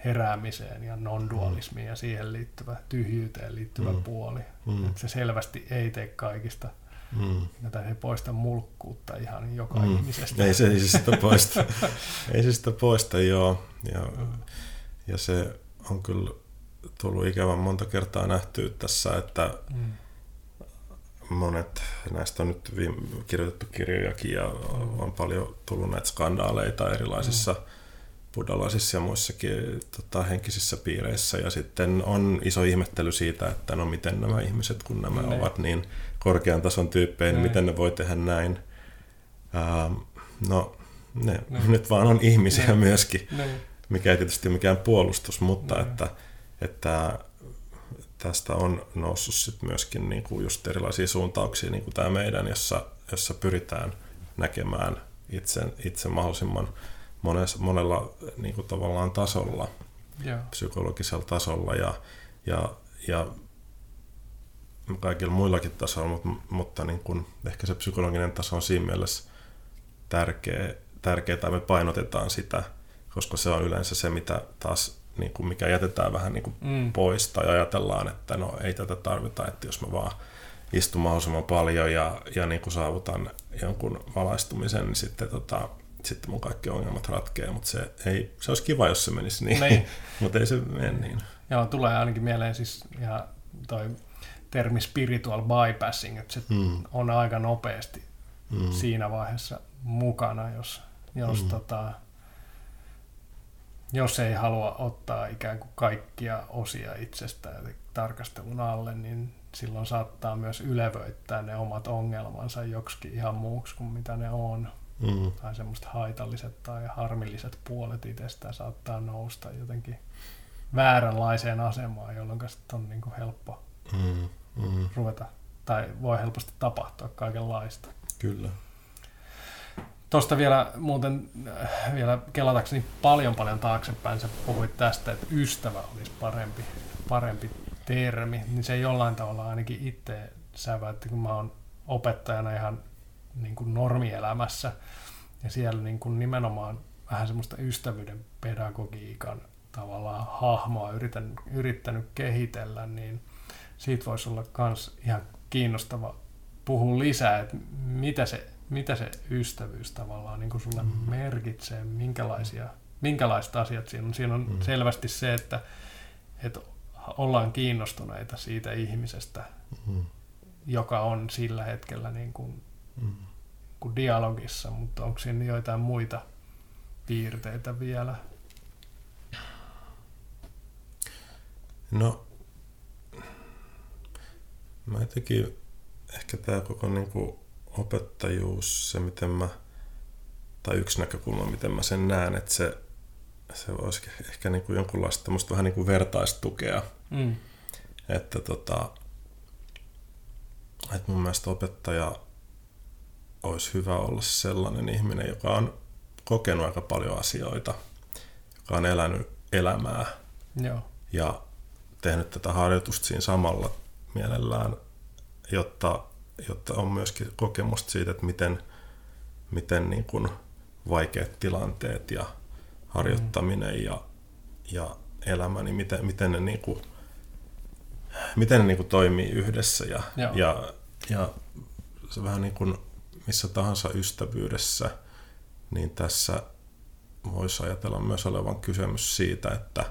heräämiseen ja non-dualismiin ja siihen liittyvä tyhjyyteen liittyvä
Mm.
puoli.
Mm.
Että se selvästi ei tee kaikista,
Mm.
tai ei poista mulkkuutta ihan joka
Mm.
ihmisestä.
Ei se, ei se sitä poista. ei se sitä poista, joo. Ja, ja se on kyllä tullut ikävän monta kertaa nähtyä tässä, että
Mm.
monet näistä on nyt viime, kirjoitettu kirjojakin ja on paljon tullut näitä skandaaleita erilaisissa mm. buddhalaisissa ja muissakin tota, henkisissä piireissä. Ja sitten on iso ihmettely siitä, että no miten nämä ihmiset, kun nämä
Ne.
ovat niin korkean tason tyyppejä, niin
Ne.
miten ne voi tehdä näin. Ähm, no, ne
Ne.
nyt vaan on ihmisiä
Ne.
myöskin,
Niin.
Mikä ei tietysti mikään puolustus, mutta
Ne.
että, että tästä on noussut sit myöskin niin kuin just erilaisia suuntauksia, niin kuin tämä meidän, jossa, jossa pyritään näkemään itse, itse mahdollisimman monessa, monella niin kuin tavallaan tasolla,
Joo.
psykologisella tasolla ja, ja, ja kaikilla muillakin tasoilla, mutta, mutta niin kuin, ehkä se psykologinen taso on siinä mielessä tärkeä, tärkeä tai me painotetaan sitä, koska se on yleensä se, mitä taas niin kuin mikä jätetään vähän niin kuin
Mm.
pois tai ajatellaan, että no ei tätä tarvita, että jos mä vaan istun mahdollisimman paljon ja, ja niin kuin saavutan jonkun valaistumisen, niin sitten, tota, sitten mun kaikki ongelmat ratkeaa, mutta se, ei, se olisi kiva, jos se menisi niin,
Niin.
mutta ei se mene niin.
Joo, tulee ainakin mieleen siis ihan toi termi spiritual bypassing, että se
Mm.
on aika nopeasti
Mm.
siinä vaiheessa mukana, jos, jos,
Mm.
tota, jos ei halua ottaa ikään kuin kaikkia osia itsestä tarkastelun alle, niin silloin saattaa myös ylevöittää ne omat ongelmansa joksikin ihan muuksi kuin mitä ne on.
Mm.
Tai semmoiset haitalliset tai harmilliset puolet itsestään saattaa nousta jotenkin vääränlaiseen asemaan, jolloin sitten on niin kuin helppo
Mm. Mm.
ruveta, tai voi helposti tapahtua kaikenlaista.
Kyllä.
Tuosta vielä muuten, äh, vielä kelatakseni paljon paljon taaksepäin, sä puhuit tästä, että ystävä olisi parempi, parempi termi, niin se jollain tavalla ainakin itse säväytti, kun mä oon opettajana ihan niin kuin normielämässä, ja siellä niin kuin nimenomaan vähän semmoista ystävyyden pedagogiikan tavallaan hahmoa yritän, yrittänyt kehitellä, niin siitä voisi olla myös ihan kiinnostava puhua lisää, että mitä se, mitä se ystävyys tavallaan niin kuin sulle
Mm.
merkitsee, minkälaisia, minkälaiset asiat siinä on. Siinä on
Mm.
selvästi se, että, että ollaan kiinnostuneita siitä ihmisestä,
Mm.
joka on sillä hetkellä niin kuin,
Mm.
kuin dialogissa, mutta onko siinä joitain muita piirteitä vielä?
No, mä jotenkin, ehkä tämä koko niin kuin opettajuus, se miten mä, tai yksi näkökulma, miten mä sen näen, että se, se olisi ehkä niin kuin jonkunlaista vähän niin kuin vertaistukea,
Mm.
että tota, että mun mielestä opettaja olisi hyvä olla sellainen ihminen, joka on kokenut aika paljon asioita, joka on elänyt elämää
Joo.
ja tehnyt tätä harjoitusta siinä samalla mielellään, jotta, jotta on myöskin kokemusta siitä, että miten, miten niin kuin vaikeat tilanteet ja harjoittaminen ja, ja elämä, niin miten, miten ne, niin kuin, miten ne niin kuin toimii yhdessä. Ja,
Joo.
ja, ja se vähän niin kuin missä tahansa ystävyydessä, niin tässä voisi ajatella myös olevan kysymys siitä, että,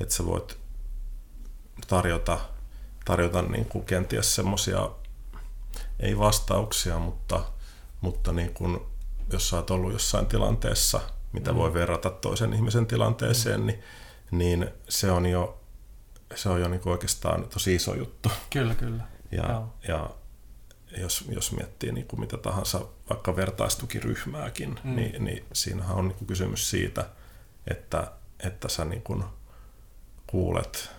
että sä voit tarjota, tarjota niin kuin kenties semmoisia, ei vastauksia, mutta, mutta niin kuin, jos sä oot ollut jossain tilanteessa, mitä
Mm.
voi verrata toisen ihmisen tilanteeseen, niin, niin se on jo, se on jo niin oikeastaan tosi iso juttu.
Kyllä, kyllä.
Ja,
Joo.
ja jos, jos miettii niin kuin mitä tahansa vaikka vertaistukiryhmääkin,
Mm.
mm. niin, niin siinähän on niin kuin kysymys siitä, että, että sä niin kuin kuulet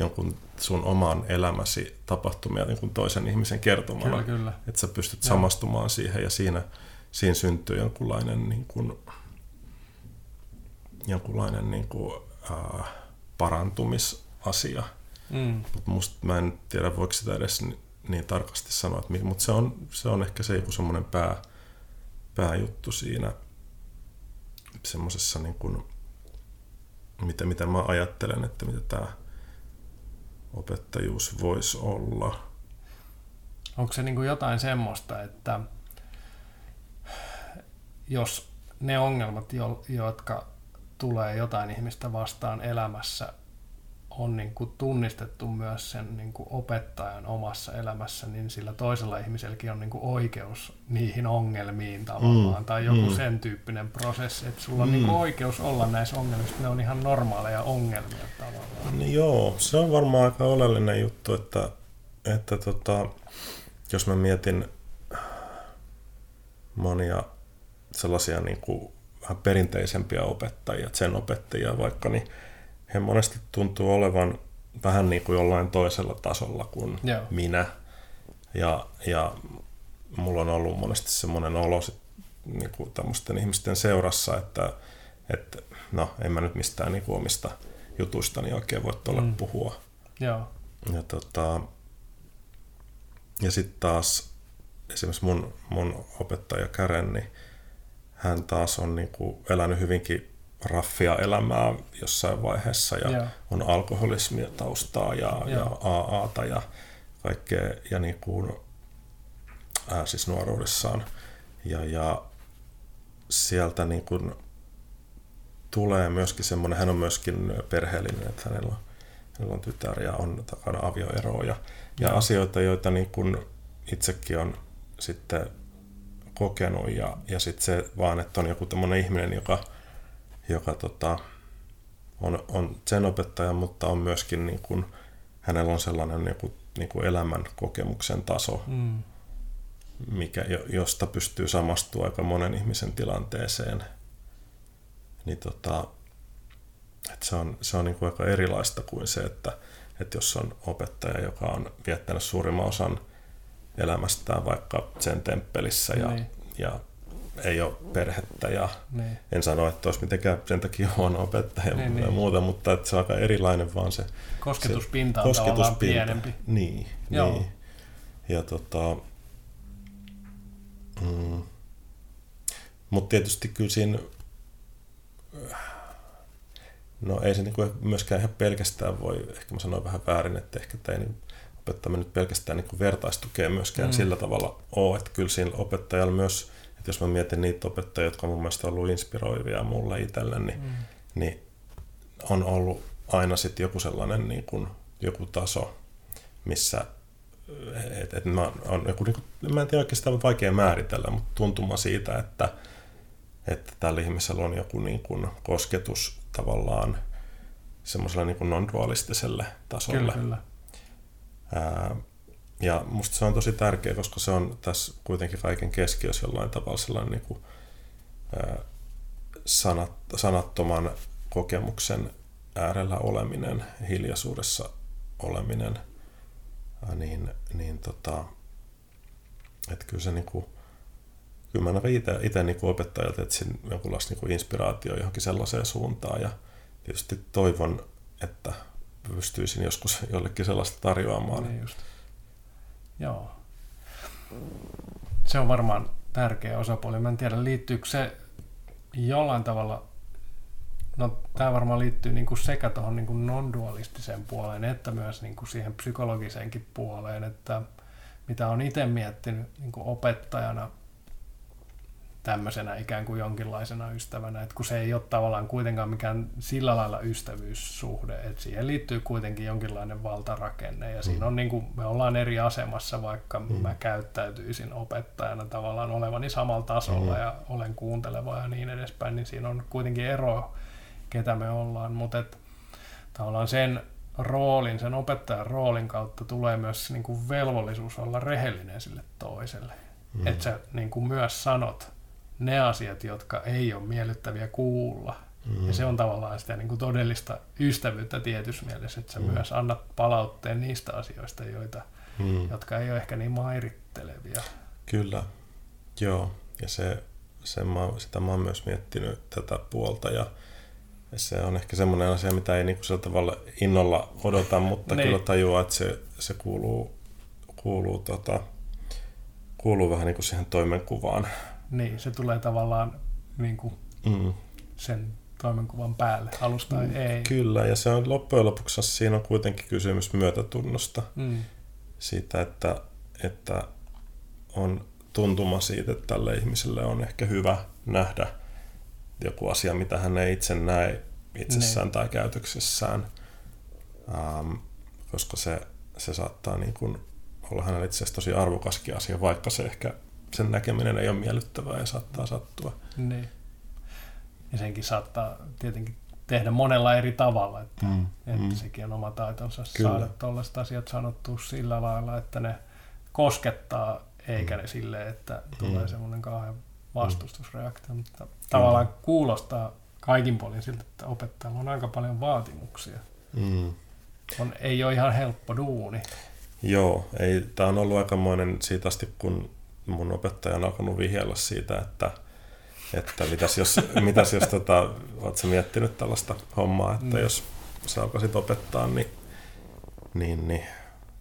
jonkun sun oman elämäsi tapahtumia niin kuin toisen ihmisen kertomana.
Kyllä, kyllä.
Että sä pystyt
Joo.
samastumaan siihen ja siinä, siinä syntyy jonkunlainen, niin kuin, jonkunlainen niin kuin, ää, parantumisasia.
Mm.
Mutta musta mä en tiedä, voiko sitä edes niin, niin tarkasti sanoa, mutta se on, se on ehkä se joku semmoinen pää, pääjuttu siinä semmoisessa niin kuin, mitä, mitä mä ajattelen, että mitä tämä opettajuus voisi olla.
Onko se niin kuin jotain semmoista, että jos ne ongelmat, jotka tulee jotain ihmistä vastaan elämässä, on niin kuin tunnistettu myös sen niin kuin opettajan omassa elämässä, niin sillä toisella ihmiselläkin on niin kuin oikeus niihin ongelmiin tavallaan, mm, tai joku mm. sen tyyppinen prosessi, että sulla on mm. niin kuin oikeus olla näissä ongelmissa, ne on ihan normaaleja ongelmia tavallaan.
Niin joo, se on varmaan aika oleellinen juttu, että, että tota, jos mä mietin monia sellaisia niin kuin vähän perinteisempiä opettajia, sen opettajia vaikka, niin he monesti tuntuu olevan vähän niin kuin jollain toisella tasolla kuin Joo. minä. Ja, ja mulla on ollut monesti semmoinen olo sit, niin kuin tämmöisten ihmisten seurassa, että, että no, en mä nyt mistään niin kuin omista jutuistani oikein voi tuolla mm. puhua.
Joo.
Ja, tota, ja sitten taas esimerkiksi mun, mun opettaja Karen, niin hän taas on niin kuin elänyt hyvinkin raffia elämää jossain vaiheessa ja Joo. on alkoholismia taustaa ja, ja AAta ja kaikkea ja niin kuin, ää, siis nuoruudessaan. Ja, ja sieltä niin kuin tulee myöskin semmoinen, hän on myöskin perheellinen, että hänellä on, hänellä on tytär ja on takana avioeroa ja, ja asioita, joita niin kuin itsekin on sitten kokenut ja, ja sitten se vaan, että on joku tämmöinen ihminen, joka joka tota, on, on sen opettaja, mutta on myöskin niin kuin, hänellä on sellainen niin kuin, niin kuin elämän kokemuksen taso, mm. mikä, josta pystyy samastumaan aika monen ihmisen tilanteeseen. Niin tota, että se on, se on niin kuin aika erilaista kuin se, että, että jos on opettaja, joka on viettänyt suurimman osan elämästään vaikka sen temppelissä ja, niin. ja ei ole perhettä ja niin. en sano, että olisi mitenkään sen takia huono opettaja niin, ja niin. muuta, mutta että se on aika erilainen vaan se
kosketuspinta se, on kosketuspinta. pienempi.
Niin, Joo. niin. Ja tota, mm, mutta tietysti kyllä siinä, no ei se niinku myöskään ihan pelkästään voi, ehkä mä sanoin vähän väärin, että ehkä tämä ei niin opettaminen nyt pelkästään niin vertaistukea myöskään mm. sillä tavalla ole, että kyllä siinä opettajalla myös et jos mä mietin niitä opettajia, jotka on mun mielestä ollut inspiroivia mulle itselle, niin, mm. niin on ollut aina sitten joku sellainen niin kuin, joku taso, missä et, et mä, on joku, niin kuin, mä en tiedä oikeastaan on vaikea määritellä, mutta tuntuma siitä, että, että tällä ihmisellä on joku niin kuin kosketus tavallaan semmoiselle niin non-dualistiselle tasolle. Kyllä, kyllä. Ää, ja musta se on tosi tärkeä, koska se on tässä kuitenkin kaiken keskiössä jollain tavalla sellainen niin kuin, ää, sanat, sanattoman kokemuksen äärellä oleminen, hiljaisuudessa oleminen, ää, niin, niin tota, että kyllä se niin kuin, kyllä mä itse, itse niin opettajalta etsin jonkunlaista niin inspiraatio johonkin sellaiseen suuntaan ja tietysti toivon, että pystyisin joskus jollekin sellaista tarjoamaan.
Niin just. Joo. Se on varmaan tärkeä osapuoli. Mä en tiedä, liittyykö se jollain tavalla, no tämä varmaan liittyy niin kuin sekä tuohon niin non-dualistiseen puoleen, että myös niin kuin siihen psykologiseenkin puoleen, että mitä on itse miettinyt kuin opettajana tämmöisenä ikään kuin jonkinlaisena ystävänä, että kun se ei ole tavallaan kuitenkaan mikään sillä lailla ystävyyssuhde, että siihen liittyy kuitenkin jonkinlainen valtarakenne ja siinä on mm. niin kuin, me ollaan eri asemassa, vaikka mm. mä käyttäytyisin opettajana tavallaan olevani samalla tasolla mm. ja olen kuunteleva ja niin edespäin, niin siinä on kuitenkin ero, ketä me ollaan, mutta että tavallaan sen roolin, sen opettajan roolin kautta tulee myös niin kuin velvollisuus olla rehellinen sille toiselle. Mm. Että sä niin kuin myös sanot ne asiat, jotka ei ole miellyttäviä kuulla. Mm. Ja se on tavallaan sitä niin kuin todellista ystävyyttä tietyssä mielessä, että sä mm. myös annat palautteen niistä asioista, joita, mm. jotka ei ole ehkä niin mairittelevia.
Kyllä, joo. Ja se, se mä, sitä mä oon myös miettinyt tätä puolta ja se on ehkä semmoinen asia, mitä ei niinku sillä tavalla innolla odota, mutta niin. kyllä tajuaa, että se, se kuuluu, kuuluu, tota, kuuluu vähän niin kuin siihen toimenkuvaan
niin, se tulee tavallaan niin kuin mm. sen toimenkuvan päälle, alusta tai ei.
Kyllä, ja se on loppujen lopuksi siinä on kuitenkin kysymys myötätunnosta.
Mm.
Siitä, että, että on tuntuma siitä, että tälle ihmiselle on ehkä hyvä nähdä joku asia, mitä hän ei itse näe itsessään ne. tai käytöksessään, ähm, koska se, se saattaa niin kuin olla hänelle itse asiassa tosi arvokaskin asia, vaikka se ehkä sen näkeminen ei ole miellyttävää ja saattaa sattua.
Niin. Ja senkin saattaa tietenkin tehdä monella eri tavalla, että, mm, että mm. sekin on oma taitonsa Kyllä. saada tuollaiset asiat sanottua sillä lailla, että ne koskettaa, eikä mm. ne silleen, että tulee mm. semmoinen kauhean vastustusreaktio, mutta Kyllä. tavallaan kuulostaa kaikin puolin siltä, että opettajalla on aika paljon vaatimuksia.
Mm.
On, ei ole ihan helppo duuni.
Joo, ei, tämä on ollut aikamoinen siitä asti, kun mun opettaja on alkanut vihjellä siitä, että, että mitäs jos, mitäs jos tota, oot miettinyt tällaista hommaa, että mm. jos sä alkaisit opettaa, niin, niin, niin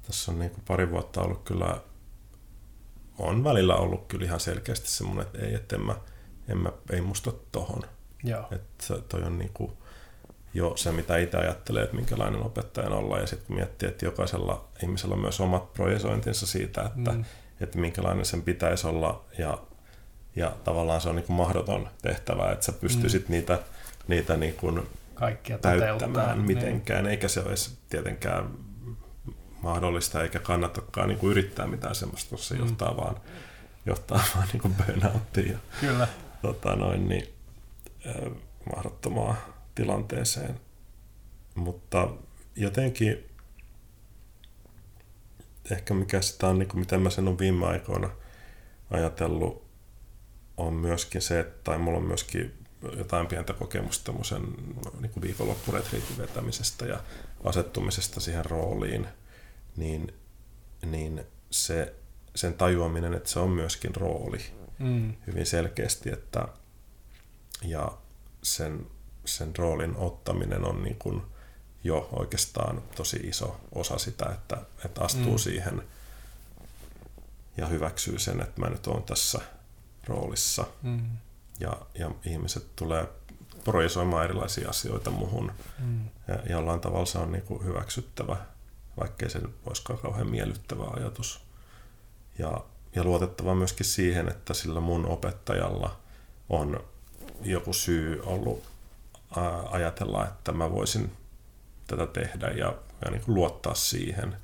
tässä on niin kuin pari vuotta ollut kyllä, on välillä ollut kyllä ihan selkeästi semmoinen, että ei, että en mä, en mä, ei musta tohon.
Joo.
Että toi on niin kuin, jo se, mitä itse ajattelee, että minkälainen opettajan olla. Ja sitten miettii, että jokaisella ihmisellä on myös omat projesointinsa siitä, että, mm. Että minkälainen sen pitäisi olla. Ja, ja tavallaan se on niin kuin mahdoton tehtävä, että sä pystyisit mm. niitä, niitä niin kuin
Kaikkia
täyttämään mitenkään. Niin. Eikä se olisi tietenkään mahdollista eikä kannatakaan niin kuin yrittää mitään semmoista, se mm. johtaa vaan, johtaa vaan niin kuin burnouttiin. Ja,
Kyllä.
Tota noin, niin, äh, mahdottomaa tilanteeseen. Mutta jotenkin ehkä mikä sitä on, niin kuin miten mä sen on viime aikoina ajatellut, on myöskin se, että, tai mulla on myöskin jotain pientä kokemusta tämmöisen niin kuin viikonloppuretriitin vetämisestä ja asettumisesta siihen rooliin, niin, niin se, sen tajuaminen, että se on myöskin rooli
mm.
hyvin selkeästi, että ja sen sen roolin ottaminen on niin kuin jo oikeastaan tosi iso osa sitä, että, että astuu mm. siihen ja hyväksyy sen, että mä nyt oon tässä roolissa.
Mm.
Ja, ja ihmiset tulee projisoimaan erilaisia asioita muhun.
Mm.
Ja jollain tavalla se on niin kuin hyväksyttävä, vaikkei se olisikaan kauhean miellyttävä ajatus. Ja, ja luotettava myöskin siihen, että sillä mun opettajalla on joku syy ollut ajatella, että mä voisin tätä tehdä ja, ja niin kuin luottaa siihen.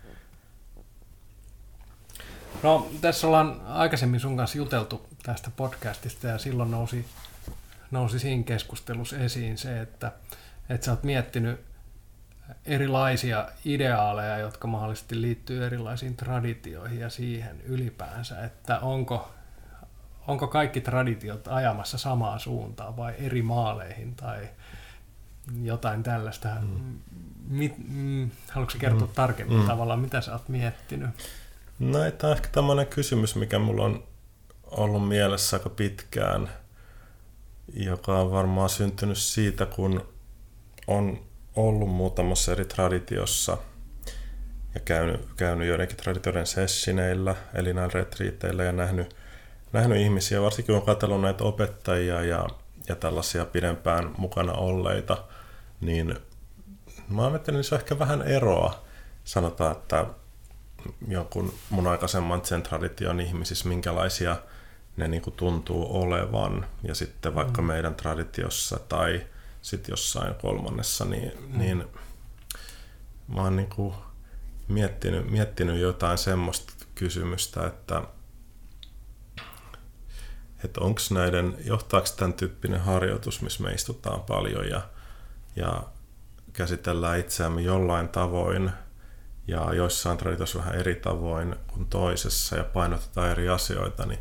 No, tässä ollaan aikaisemmin sun kanssa juteltu tästä podcastista ja silloin nousi, nousi siinä keskustelussa esiin se, että, että sä oot miettinyt erilaisia ideaaleja, jotka mahdollisesti liittyy erilaisiin traditioihin ja siihen ylipäänsä, että onko, onko kaikki traditiot ajamassa samaa suuntaan vai eri maaleihin tai jotain tällaista. Mm. Mit, mm, haluatko kertoa mm. tarkemmin mm. tavallaan, mitä sä oot miettinyt?
No, tämä on ehkä tämmöinen kysymys, mikä mulla on ollut mielessä aika pitkään, joka on varmaan syntynyt siitä, kun on ollut muutamassa eri traditiossa ja käynyt, käynyt joidenkin traditioiden sessineillä, eli näillä retriiteillä ja nähnyt, nähnyt ihmisiä, varsinkin on katsellut näitä opettajia ja, ja tällaisia pidempään mukana olleita – niin mä ajattelin, että se on ehkä vähän eroa. Sanotaan, että jonkun mun aikaisemman sen tradition ihmisissä, minkälaisia ne niin kuin tuntuu olevan. Ja sitten vaikka mm. meidän traditiossa tai sitten jossain kolmannessa, niin, mm. niin mä oon niin kuin miettinyt, miettinyt jotain semmoista kysymystä, että, että onko näiden, johtaako tämän tyyppinen harjoitus, missä me istutaan paljon ja ja käsitellään itseämme jollain tavoin ja joissain traditioissa vähän eri tavoin kuin toisessa ja painotetaan eri asioita, niin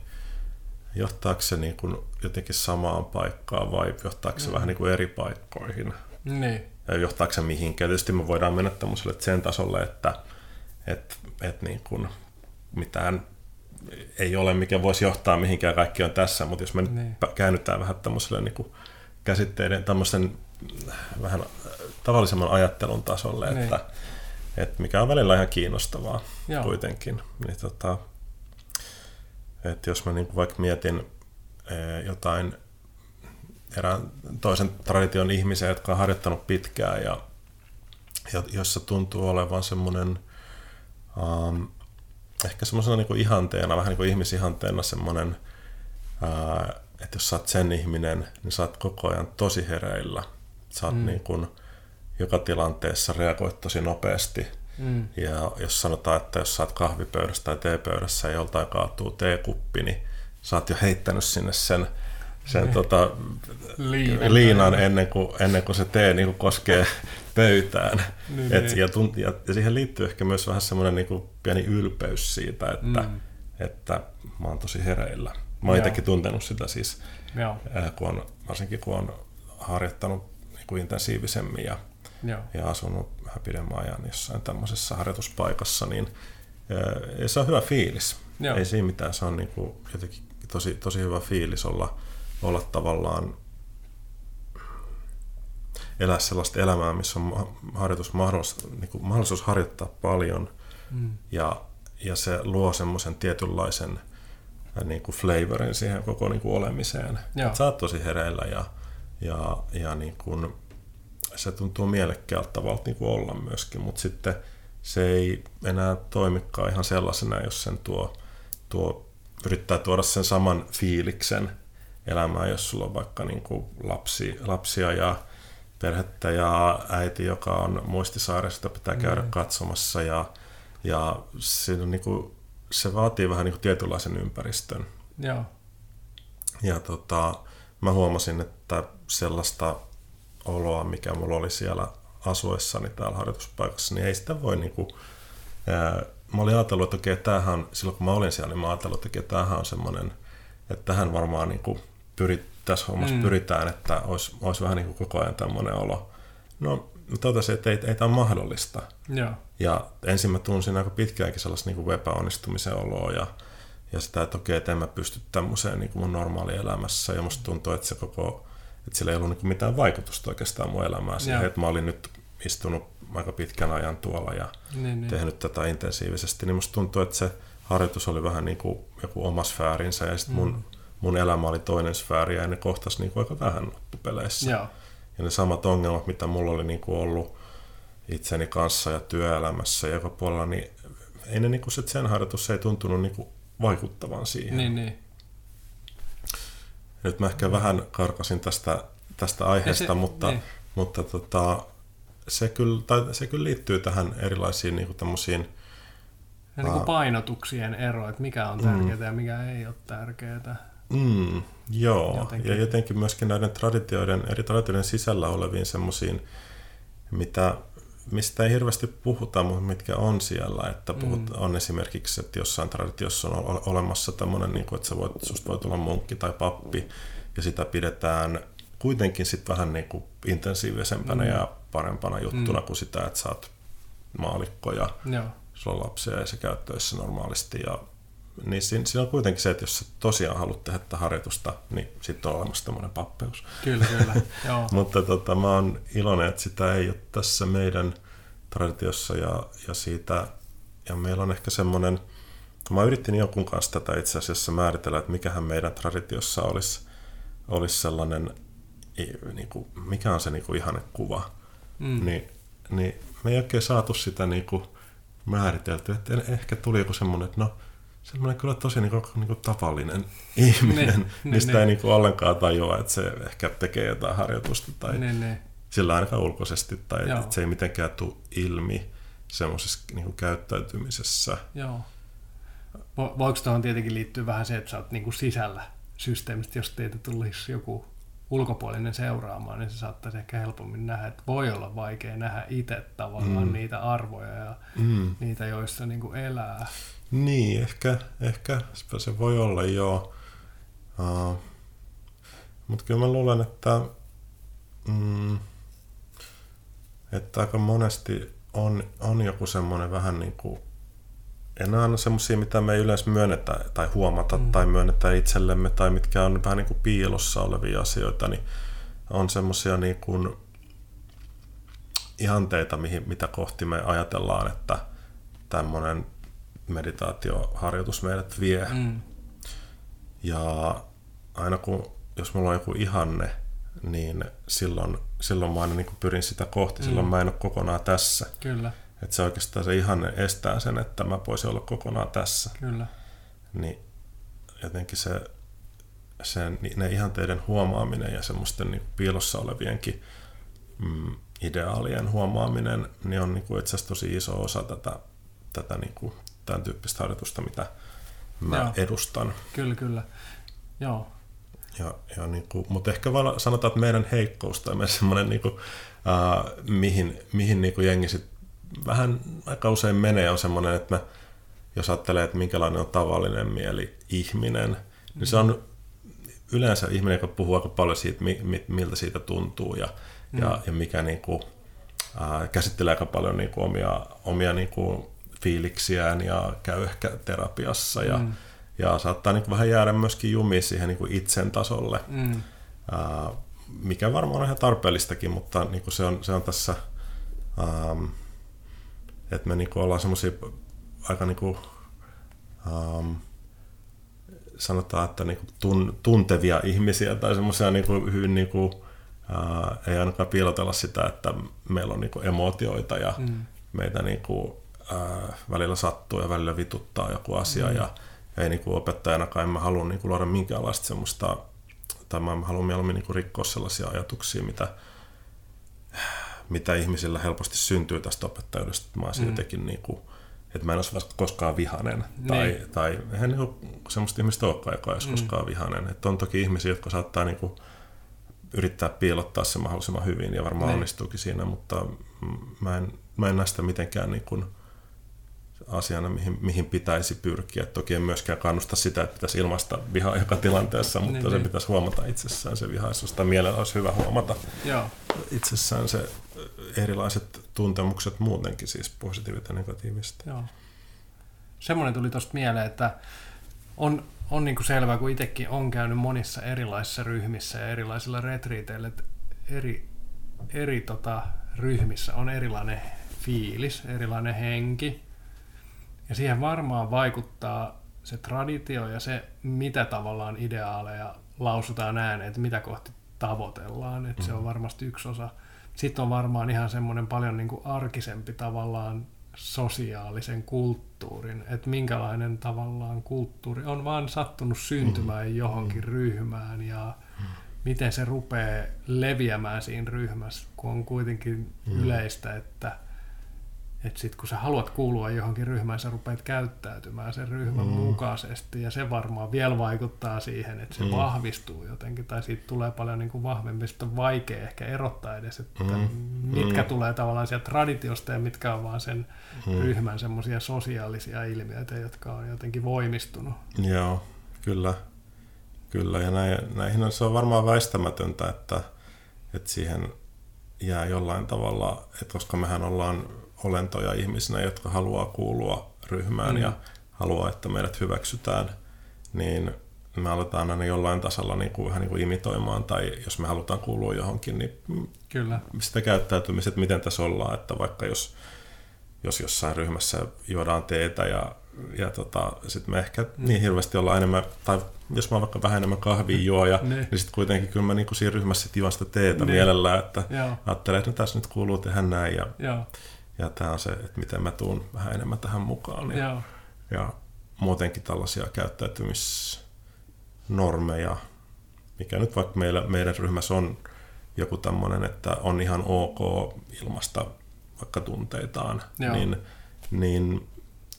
johtaako se niin kuin jotenkin samaan paikkaan vai johtaako se mm. vähän niin kuin eri paikkoihin?
Niin.
Ja johtaako se mihinkään? Tietysti me voidaan mennä tämmöiselle sen tasolle, että et, et niin kuin mitään ei ole, mikä voisi johtaa mihinkään, kaikki on tässä, mutta jos me niin. nyt käännytään vähän tämmöiselle niin kuin käsitteiden, tämmöisen vähän tavallisemman ajattelun tasolle, niin. että, että mikä on välillä ihan kiinnostavaa Joo. kuitenkin. Niin tota, että jos mä niin vaikka mietin e, jotain erään toisen tradition ihmisiä, jotka on harjoittanut pitkään ja, ja jossa tuntuu olevan semmoinen um, ehkä semmoisena niin ihanteena, vähän niin kuin ihmisihanteena semmoinen, uh, että jos sä oot sen ihminen, niin sä oot koko ajan tosi hereillä. Sä oot mm. niin kuin, joka tilanteessa reagoit tosi nopeasti. Mm. Ja jos sanotaan, että jos oot kahvipöydässä tai teepöydässä ja joltain kaatuu teekuppi, niin sä oot jo heittänyt sinne sen sen niin. tota, liinan, liinan ennen, kuin, ennen kuin se tee niin kuin koskee pöytään. Niin, Et, niin. ja, tunt, ja, ja siihen liittyy ehkä myös vähän semmoinen niin pieni ylpeys siitä, että, mm. että mä oon tosi hereillä. Mä oon itsekin tuntenut sitä siis, Joo. kun on, varsinkin kun on harjoittanut niin kuin intensiivisemmin ja, Joo. ja asunut vähän pidemmän ajan jossain tämmöisessä harjoituspaikassa, niin ja se on hyvä fiilis. Joo. Ei siinä mitään, se on niin kuin jotenkin tosi, tosi hyvä fiilis olla olla tavallaan elää sellaista elämää, missä on harjoitus mahdollisuus, niin kuin mahdollisuus harjoittaa paljon mm. ja, ja se luo semmoisen tietynlaisen niin kuin flavorin siihen koko niin kuin olemiseen. Joo. sä oot tosi hereillä ja, ja, ja niin kuin, se tuntuu mielekkäältä tavalla niin kuin olla myöskin, mutta sitten se ei enää toimikaan ihan sellaisena, jos sen tuo, tuo yrittää tuoda sen saman fiiliksen – elämää, jos sulla on vaikka niin kuin lapsi, lapsia ja perhettä ja äiti, joka on muistisairaus, pitää käydä mm. katsomassa ja, ja se, on niin kuin, se vaatii vähän niin kuin tietynlaisen ympäristön.
Joo.
Ja tota, mä huomasin, että sellaista oloa, mikä mulla oli siellä asuessani täällä harjoituspaikassa, niin ei sitä voi niin kuin, ää, mä olin ajatellut, että okei, tämähän, silloin kun mä olin siellä, niin mä ajattelin, että okei, tämähän on semmoinen, että tähän varmaan niin kuin pyrit, tässä hommassa mm. pyritään, että olisi, olisi vähän niin kuin koko ajan tämmöinen olo. No, totesin, että ei, ei tämä ole mahdollista.
Ja,
ja ensin mä tunsin aika pitkäänkin sellaista niin kuin epäonnistumisen oloa ja, ja sitä, että okei, että en mä pysty tämmöiseen niin kuin mun normaalielämässä. Ja musta tuntuu, että se koko, että sillä ei ollut niin mitään vaikutusta oikeastaan mun elämään siihen, että mä olin nyt istunut aika pitkän ajan tuolla ja niin, niin. tehnyt tätä intensiivisesti, niin musta tuntuu, että se harjoitus oli vähän niin kuin joku oma sfäärinsä ja sitten mun mm mun elämä oli toinen sfääri ja ne kohtasi niin kuin aika vähän loppupeleissä.
Joo.
Ja ne samat ongelmat, mitä mulla oli niin kuin ollut itseni kanssa ja työelämässä ja joka puolella, niin ei ne niin kuin se sen harjoitus ei tuntunut niin kuin vaikuttavan siihen.
Niin, niin.
Nyt mä ehkä vähän karkasin tästä, tästä aiheesta, se, mutta, niin. mutta tota, se, kyllä, tai se kyllä liittyy tähän erilaisiin niin tämmöisiin
ja niin kuin painotuksien ero, että mikä on tärkeää mm. ja mikä ei ole tärkeää.
Mm, joo, jotenkin. ja jotenkin myöskin näiden traditioiden, eri traditioiden sisällä oleviin semmoisiin, mitä, mistä ei hirveästi puhuta, mutta mitkä on siellä. Että puhut, mm. on esimerkiksi, että jossain traditiossa on olemassa tämmöinen, niin kuin, että sä voit, susta voi tulla munkki tai pappi, ja sitä pidetään kuitenkin sitten vähän niin kuin intensiivisempänä mm. ja parempana juttuna mm. kuin sitä, että sä oot maalikko ja Joo. sulla on lapsia ja se käyttöissä normaalisti ja niin siinä, siinä on kuitenkin se, että jos sä tosiaan haluat tehdä tätä harjoitusta, niin sitten on olemassa tämmöinen pappeus.
Kyllä, kyllä. Joo.
Mutta tota, mä oon iloinen, että sitä ei ole tässä meidän traditiossa ja, ja siitä, ja meillä on ehkä semmoinen, mä yritin jonkun kanssa tätä itse asiassa määritellä, että mikähän meidän traditiossa olisi, olisi sellainen, niin kuin, mikä on se niin kuin kuva, mm. niin, niin me ei oikein saatu sitä niin kuin määritelty, että ehkä tuli joku semmoinen, että no semmoinen kyllä tosi niin kuin, niin kuin tavallinen ihminen, ne, mistä ne, ei niin kuin ollenkaan tajua, että se ehkä tekee jotain harjoitusta tai ne, ne. sillä ainakaan ulkoisesti, tai Joo. että se ei mitenkään tule ilmi semmoisessa niin kuin käyttäytymisessä.
Joo. Voiko tuohon tietenkin liittyä vähän se, että sä oot niin kuin sisällä systeemistä, jos teitä tulisi joku ulkopuolinen seuraamaan, niin se saattaisi ehkä helpommin nähdä, että voi olla vaikea nähdä itse tavallaan mm. niitä arvoja ja mm. niitä, joissa niin kuin elää.
Niin, ehkä, ehkä se voi olla joo. Uh, Mutta kyllä mä luulen, että, mm, että aika monesti on, on joku semmoinen vähän niin kuin, en aina semmoisia, mitä me ei yleensä myönnetä tai huomata mm. tai myönnetä itsellemme tai mitkä on vähän niin kuin piilossa olevia asioita, niin on semmoisia niin kuin ihanteita, mihin, mitä kohti me ajatellaan, että tämmöinen meditaatioharjoitus meidät vie. Mm. Ja aina kun, jos mulla on joku ihanne niin silloin, silloin mä aina niin kuin pyrin sitä kohti, silloin mm. mä en ole kokonaan tässä.
Kyllä.
Että se oikeastaan se ihan estää sen, että mä voisin olla kokonaan tässä.
Kyllä.
Niin jotenkin se, se ne ihanteiden huomaaminen ja semmoisten niin piilossa olevienkin mm, ideaalien huomaaminen niin on niin kuin itse asiassa tosi iso osa tätä, tätä niin kuin, tämän tyyppistä harjoitusta, mitä mä Joo. edustan.
Kyllä, kyllä. Joo.
Ja, ja niin kuin, mutta ehkä vaan sanotaan, että meidän heikkous tai meidän semmoinen, niin kuin, äh, mihin, mihin niin kuin jengi sit vähän aika usein menee, on semmoinen, että me, jos ajattelee, että minkälainen on tavallinen mieli ihminen, niin se on yleensä ihminen, joka puhuu aika paljon siitä, miltä siitä tuntuu ja, mm. ja, ja mikä niin kuin, äh, käsittelee aika paljon niin kuin omia, omia niin kuin fiiliksiään ja käy ehkä terapiassa ja, mm. ja saattaa niin vähän jäädä myöskin jumiin siihen niin itsen tasolle, mm. äh, mikä varmaan on ihan tarpeellistakin, mutta niin se, on, se on tässä, ähm, että me niin ollaan semmoisia aika niin kuin, ähm, sanotaan, että niin tun, tuntevia ihmisiä tai semmoisia niin hyvin niin kuin, ää, ei ainakaan piilotella sitä, että meillä on niin kuin emootioita ja mm. meitä niin kuin, ää, välillä sattuu ja välillä vituttaa joku asia mm. ja ei niin kuin opettajanakaan mä halua niin kuin luoda minkäänlaista semmoista, tai mä haluan mieluummin niin kuin rikkoa sellaisia ajatuksia, mitä, mitä ihmisillä helposti syntyy tästä opettajuudesta. Mä olisin mm. jotenkin niin kuin, että mä en olisi koskaan vihanen. Niin. Tai, tai eihän niin semmoista ihmistä olekaan, joka olisi mm. koskaan vihanen. Että on toki ihmisiä, jotka saattaa niin kuin yrittää piilottaa se mahdollisimman hyvin ja varmaan niin. onnistuukin siinä, mutta mä en, mä en näe sitä mitenkään niin kuin asiana, mihin, mihin pitäisi pyrkiä. Toki en myöskään kannusta sitä, että pitäisi ilmaista vihaa joka tilanteessa, mutta niin, se niin. pitäisi huomata itsessään se vihaisuus. Tai mielellä olisi hyvä huomata Joo. itsessään se erilaiset tuntemukset muutenkin, siis positiiviset ja negatiiviset.
Joo. Semmoinen tuli tuosta mieleen, että on, on niin kuin selvää, kun itsekin on käynyt monissa erilaisissa ryhmissä ja erilaisilla retriiteillä, että eri, eri tota, ryhmissä on erilainen fiilis, erilainen henki. Ja siihen varmaan vaikuttaa se traditio ja se, mitä tavallaan ideaaleja lausutaan ääneen, että mitä kohti tavoitellaan. Että mm. Se on varmasti yksi osa sitten on varmaan ihan semmoinen paljon niin kuin arkisempi tavallaan sosiaalisen kulttuurin, että minkälainen tavallaan kulttuuri on vaan sattunut syntymään mm. johonkin mm. ryhmään ja mm. miten se rupeaa leviämään siinä ryhmässä, kun on kuitenkin mm. yleistä, että että sitten kun sä haluat kuulua johonkin ryhmään, sä rupeat käyttäytymään sen ryhmän mm. mukaisesti, ja se varmaan vielä vaikuttaa siihen, että se mm. vahvistuu jotenkin, tai siitä tulee paljon niin kuin vahvempi, sitten on vaikea ehkä erottaa edes, että mm. mitkä mm. tulee tavallaan sieltä traditiosta ja mitkä on vaan sen mm. ryhmän semmoisia sosiaalisia ilmiöitä, jotka on jotenkin voimistunut.
Joo, kyllä. Kyllä, ja näin, näihin on, se on varmaan väistämätöntä, että, että siihen jää jollain tavalla, että koska mehän ollaan olentoja ihmisinä, jotka haluaa kuulua ryhmään mm. ja haluaa, että meidät hyväksytään, niin me aletaan aina jollain tasolla niin kuin, vähän niin kuin imitoimaan, tai jos me halutaan kuulua johonkin, niin Kyllä. sitä käyttäytymiset, miten tässä ollaan, että vaikka jos, jos jossain ryhmässä juodaan teetä ja, ja tota, sitten me ehkä mm. niin hirveästi ollaan enemmän, tai jos mä vaikka vähän enemmän kahvia juo, ja, niin, niin sitten kuitenkin kyllä mä niin kuin siinä ryhmässä juon sitä teetä niin. mielellään, että Joo. ajattelen, että no tässä nyt kuuluu tehdä näin, ja Joo ja tämä on se, että miten mä tuun vähän enemmän tähän mukaan. Ja, ja muutenkin tällaisia käyttäytymisnormeja, mikä nyt vaikka meillä, meidän ryhmässä on joku tämmöinen, että on ihan ok ilmasta vaikka tunteitaan, niin, niin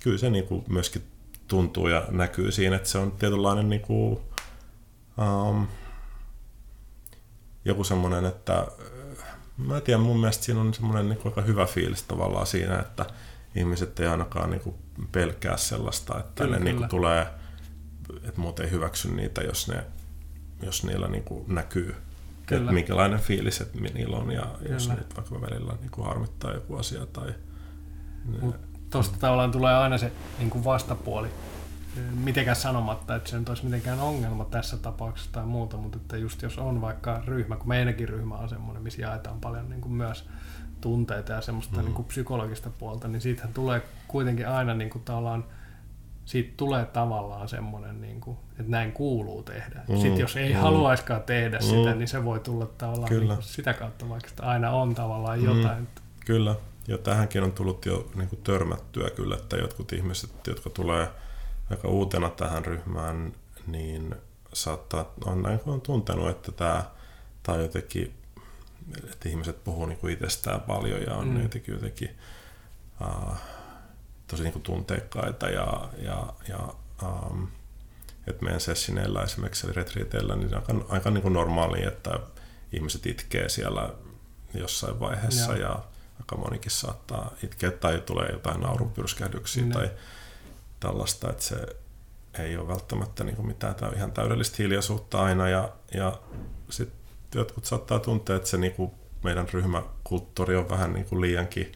kyllä se niin kuin myöskin tuntuu ja näkyy siinä, että se on tietynlainen niin kuin, um, joku semmoinen, että mä en tiedä, mun mielestä siinä on semmoinen niin aika hyvä fiilis tavallaan siinä, että ihmiset ei ainakaan niin kuin pelkää sellaista, että kyllä, ne kyllä. Niin kuin tulee, että muut ei hyväksy niitä, jos, ne, jos niillä niin kuin näkyy, kyllä. että minkälainen fiilis että niillä on, ja kyllä. jos nyt vaikka välillä niin kuin harmittaa joku asia. Tai,
Tuosta tavallaan tulee aina se niin kuin vastapuoli mitenkään sanomatta, että se nyt olisi mitenkään ongelma tässä tapauksessa tai muuta, mutta että just jos on vaikka ryhmä, kun meidänkin ryhmä on semmoinen, missä jaetaan paljon niin kuin myös tunteita ja semmoista mm. niin kuin psykologista puolta, niin siitähän tulee kuitenkin aina niin kuin tavallaan siitä tulee tavallaan semmoinen, niin kuin, että näin kuuluu tehdä. Mm. Sitten jos ei mm. haluaiskaan tehdä mm. sitä, niin se voi tulla tavallaan Kyllä. niin kuin sitä kautta, vaikka sitä aina on tavallaan mm. jotain.
Kyllä, ja tähänkin on tullut jo niin kuin törmättyä kyllä, että jotkut ihmiset, jotka tulee aika uutena tähän ryhmään, niin saattaa, on näin on tuntenut, että tämä, tai jotenkin, että ihmiset puhuu niin kuin itsestään paljon ja on mm. jotenkin, jotenkin uh, tosi niin kuin tunteikkaita ja, ja, ja um, että meidän sessineillä esimerkiksi retriiteillä niin aika, aika niin kuin normaali, että ihmiset itkee siellä jossain vaiheessa ja, ja aika monikin saattaa itkeä tai tulee jotain naurunpyrskähdyksiä mm. tai tällaista, että se ei ole välttämättä niin kuin mitään tämä ihan täydellistä hiljaisuutta aina ja, ja sitten jotkut saattaa tuntea, että se niin kuin meidän ryhmäkulttuuri on vähän niin kuin liiankin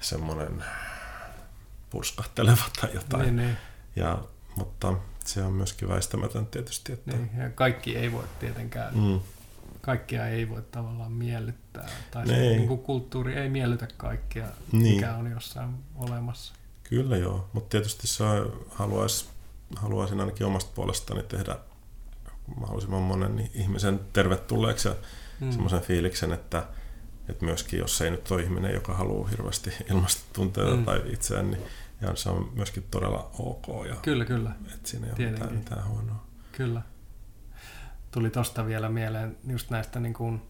semmoinen purskahteleva tai jotain. Niin, niin. Ja, mutta se on myöskin väistämätön tietysti. Että...
Niin, ja kaikki ei voi tietenkään, mm. kaikkia ei voi tavallaan miellyttää. Tai niin. se niin kuin kulttuuri ei miellytä kaikkia, niin. mikä on jossain olemassa.
Kyllä joo, mutta tietysti se haluais, haluaisin ainakin omasta puolestani tehdä mahdollisimman monen ihmisen tervetulleeksi ja mm. semmoisen fiiliksen, että, että myöskin jos ei nyt ole ihminen, joka haluaa hirveästi ilmastotunteita mm. tai itseään, niin ja se on myöskin todella ok. Ja,
kyllä, kyllä.
Että siinä ei ole mitään, mitään huonoa.
Kyllä. Tuli tosta vielä mieleen just näistä, niin kuin,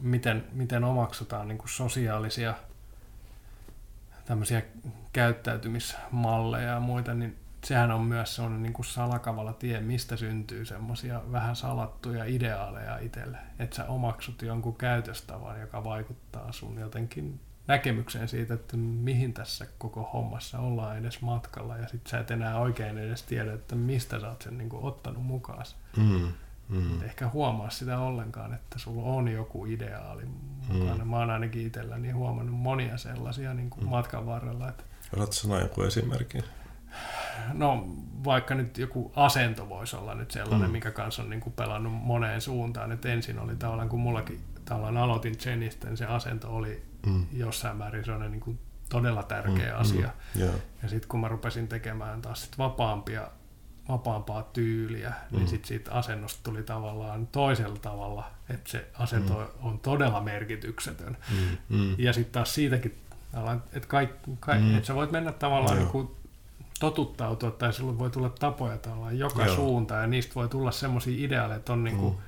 miten, miten omaksutaan niin kuin sosiaalisia tämmöisiä käyttäytymismalleja ja muita, niin sehän on myös sellainen niin kuin salakavalla tie, mistä syntyy semmoisia vähän salattuja ideaaleja itselle. Että sä omaksut jonkun käytöstavan, joka vaikuttaa sun jotenkin näkemykseen siitä, että mihin tässä koko hommassa ollaan edes matkalla, ja sit sä et enää oikein edes tiedä, että mistä sä oot sen niin kuin ottanut mukaan. Mm, mm. Ehkä huomaa sitä ollenkaan, että sulla on joku ideaali mukana. Mm. Mä oon ainakin itselläni huomannut monia sellaisia niin kuin mm. matkan varrella. Että
Osaatko sanoa joku esimerkki?
No vaikka nyt joku asento voisi olla nyt sellainen, mm. mikä kanssa on niin kuin pelannut moneen suuntaan. Että ensin oli tavallaan, kun mullakin tavallaan aloitin Jenistä, niin se asento oli mm. jossain määrin se on niin kuin todella tärkeä mm, mm. asia. Mm, yeah. Ja sitten kun mä rupesin tekemään taas sit vapaampia, vapaampaa tyyliä, niin mm. niin sitten siitä asennosta tuli tavallaan toisella tavalla, että se asento mm. on todella merkityksetön. Mm, mm. Ja sitten taas siitäkin, että, kaik, kaik, mm. että sä voit mennä tavallaan niin kuin totuttautua, tai sulla voi tulla tapoja tavallaan joka Joo. suuntaan, ja niistä voi tulla semmoisia ideaaleja, että on, niin kuin, mm.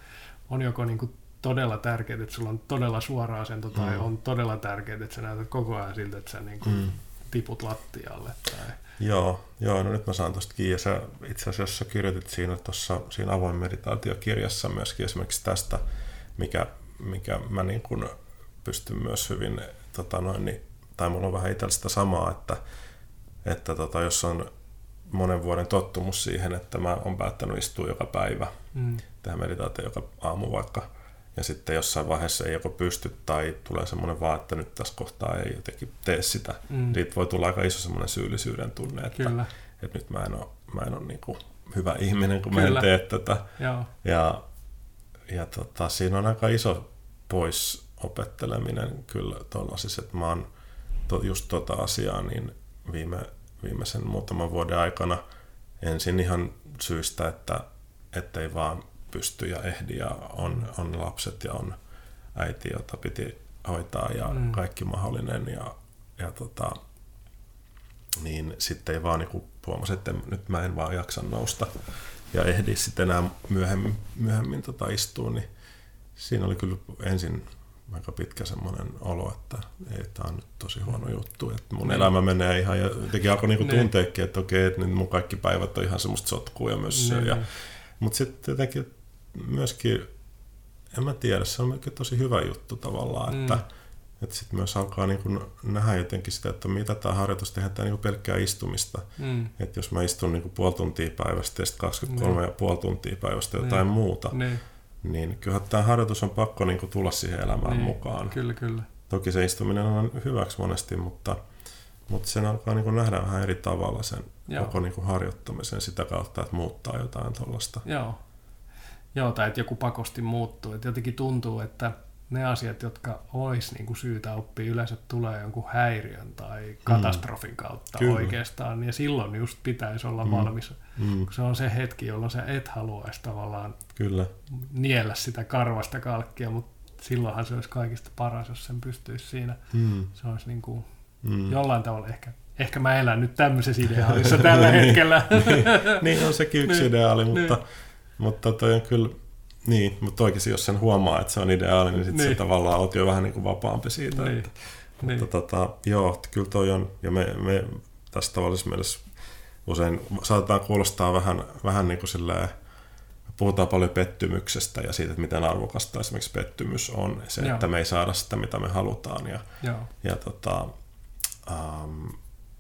on joko niin kuin todella tärkeää, että sulla on todella suora asento tai mm. on todella tärkeää, että sä näytät koko ajan siltä, että sä niin kuin mm. tiput lattialle. Tai...
Joo, joo, no nyt mä saan tuosta kiinni. Sä itse asiassa kirjoitit siinä, tossa, siinä avoin meditaatiokirjassa myöskin esimerkiksi tästä, mikä, mikä mä niin kuin pystyn myös hyvin, tota noin, niin, tai mulla on vähän itsellä sitä samaa, että, että tota, jos on monen vuoden tottumus siihen, että mä oon päättänyt istua joka päivä, mm. tehdä meditaatio joka aamu vaikka, ja sitten jossain vaiheessa ei joko pysty tai tulee semmoinen vaan, että nyt tässä kohtaa ei jotenkin tee sitä. Mm. Siitä voi tulla aika iso semmoinen syyllisyyden tunne, että, Kyllä. että nyt mä en ole, mä en ole niin kuin hyvä ihminen, kun Kyllä. mä en tee tätä. Joo. Ja, ja tota, siinä on aika iso pois opetteleminen kyllä tuollaisissa, että mä oon to, just tota asiaa niin viime, viimeisen muutaman vuoden aikana ensin ihan syystä, että ettei vaan pysty ja ehdi ja on, on lapset ja on äiti, jota piti hoitaa ja mm. kaikki mahdollinen ja, ja tota, niin sitten ei vaan niin huomasi, että nyt mä en vaan jaksa nousta ja ehdi sitten enää myöhemmin, myöhemmin tota istua, niin siinä oli kyllä ensin aika pitkä semmoinen olo, että ei, tämä on nyt tosi huono juttu, että mun mm. elämä menee ihan, ja jotenkin alkoi niinku niin. tunteekin, että okei, että nyt mun kaikki päivät on ihan semmoista sotkua ja niin. ja, mutta sitten jotenkin myöskin, en mä tiedä, se on tosi hyvä juttu tavallaan, mm. että, että sitten myös alkaa niin kuin nähdä jotenkin sitä, että mitä tämä harjoitus tehdään niin pelkkää istumista. Mm. Että jos mä istun niin kuin puoli tuntia päivästä ja sitten 23 mm. ja puoli tuntia päivästä jotain mm. muuta, mm. niin kyllähän tämä harjoitus on pakko niin kuin tulla siihen elämään mm. mukaan.
Kyllä, kyllä.
Toki se istuminen on hyväksi monesti, mutta, mutta sen alkaa niin kuin nähdä vähän eri tavalla sen Joo. koko niin kuin harjoittamisen sitä kautta, että muuttaa jotain tuollaista.
Joo, Joo, tai että joku pakosti muuttuu. Että jotenkin tuntuu, että ne asiat, jotka olisi niin kuin syytä oppia, yleensä tulee jonkun häiriön tai katastrofin kautta
Kyllä.
oikeastaan, ja silloin just pitäisi olla
Mm.
valmis.
Mm,
Se on se hetki, jolloin sä et haluaisi tavallaan
kyllä.
niellä sitä karvasta kalkkia, mutta silloinhan se olisi kaikista paras, jos sen pystyisi siinä.
Mm,
Se olisi niin kuin
mm.
jollain tavalla ehkä, ehkä mä elän nyt tämmöisessä ideaalissa tällä
Niin.
hetkellä.
niin on sekin yksi
Niin,
ideaali, mutta,
niin.
Mutta toi on kyllä, niin, mutta oikeasti jos sen huomaa, että se on ideaali, niin sitten
Niin.
tavallaan oot jo vähän niin kuin vapaampi siitä.
Niin,
Että,
niin.
Mutta tota, joo, kyllä toi on, ja me, me tässä tavallisessa mielessä usein saatetaan kuulostaa vähän, vähän niin kuin silleen, puhutaan paljon pettymyksestä ja siitä, että miten arvokasta esimerkiksi pettymys on. Se,
Joo.
että me ei saada sitä, mitä me halutaan. Ja,
Joo,
ja, tota, um,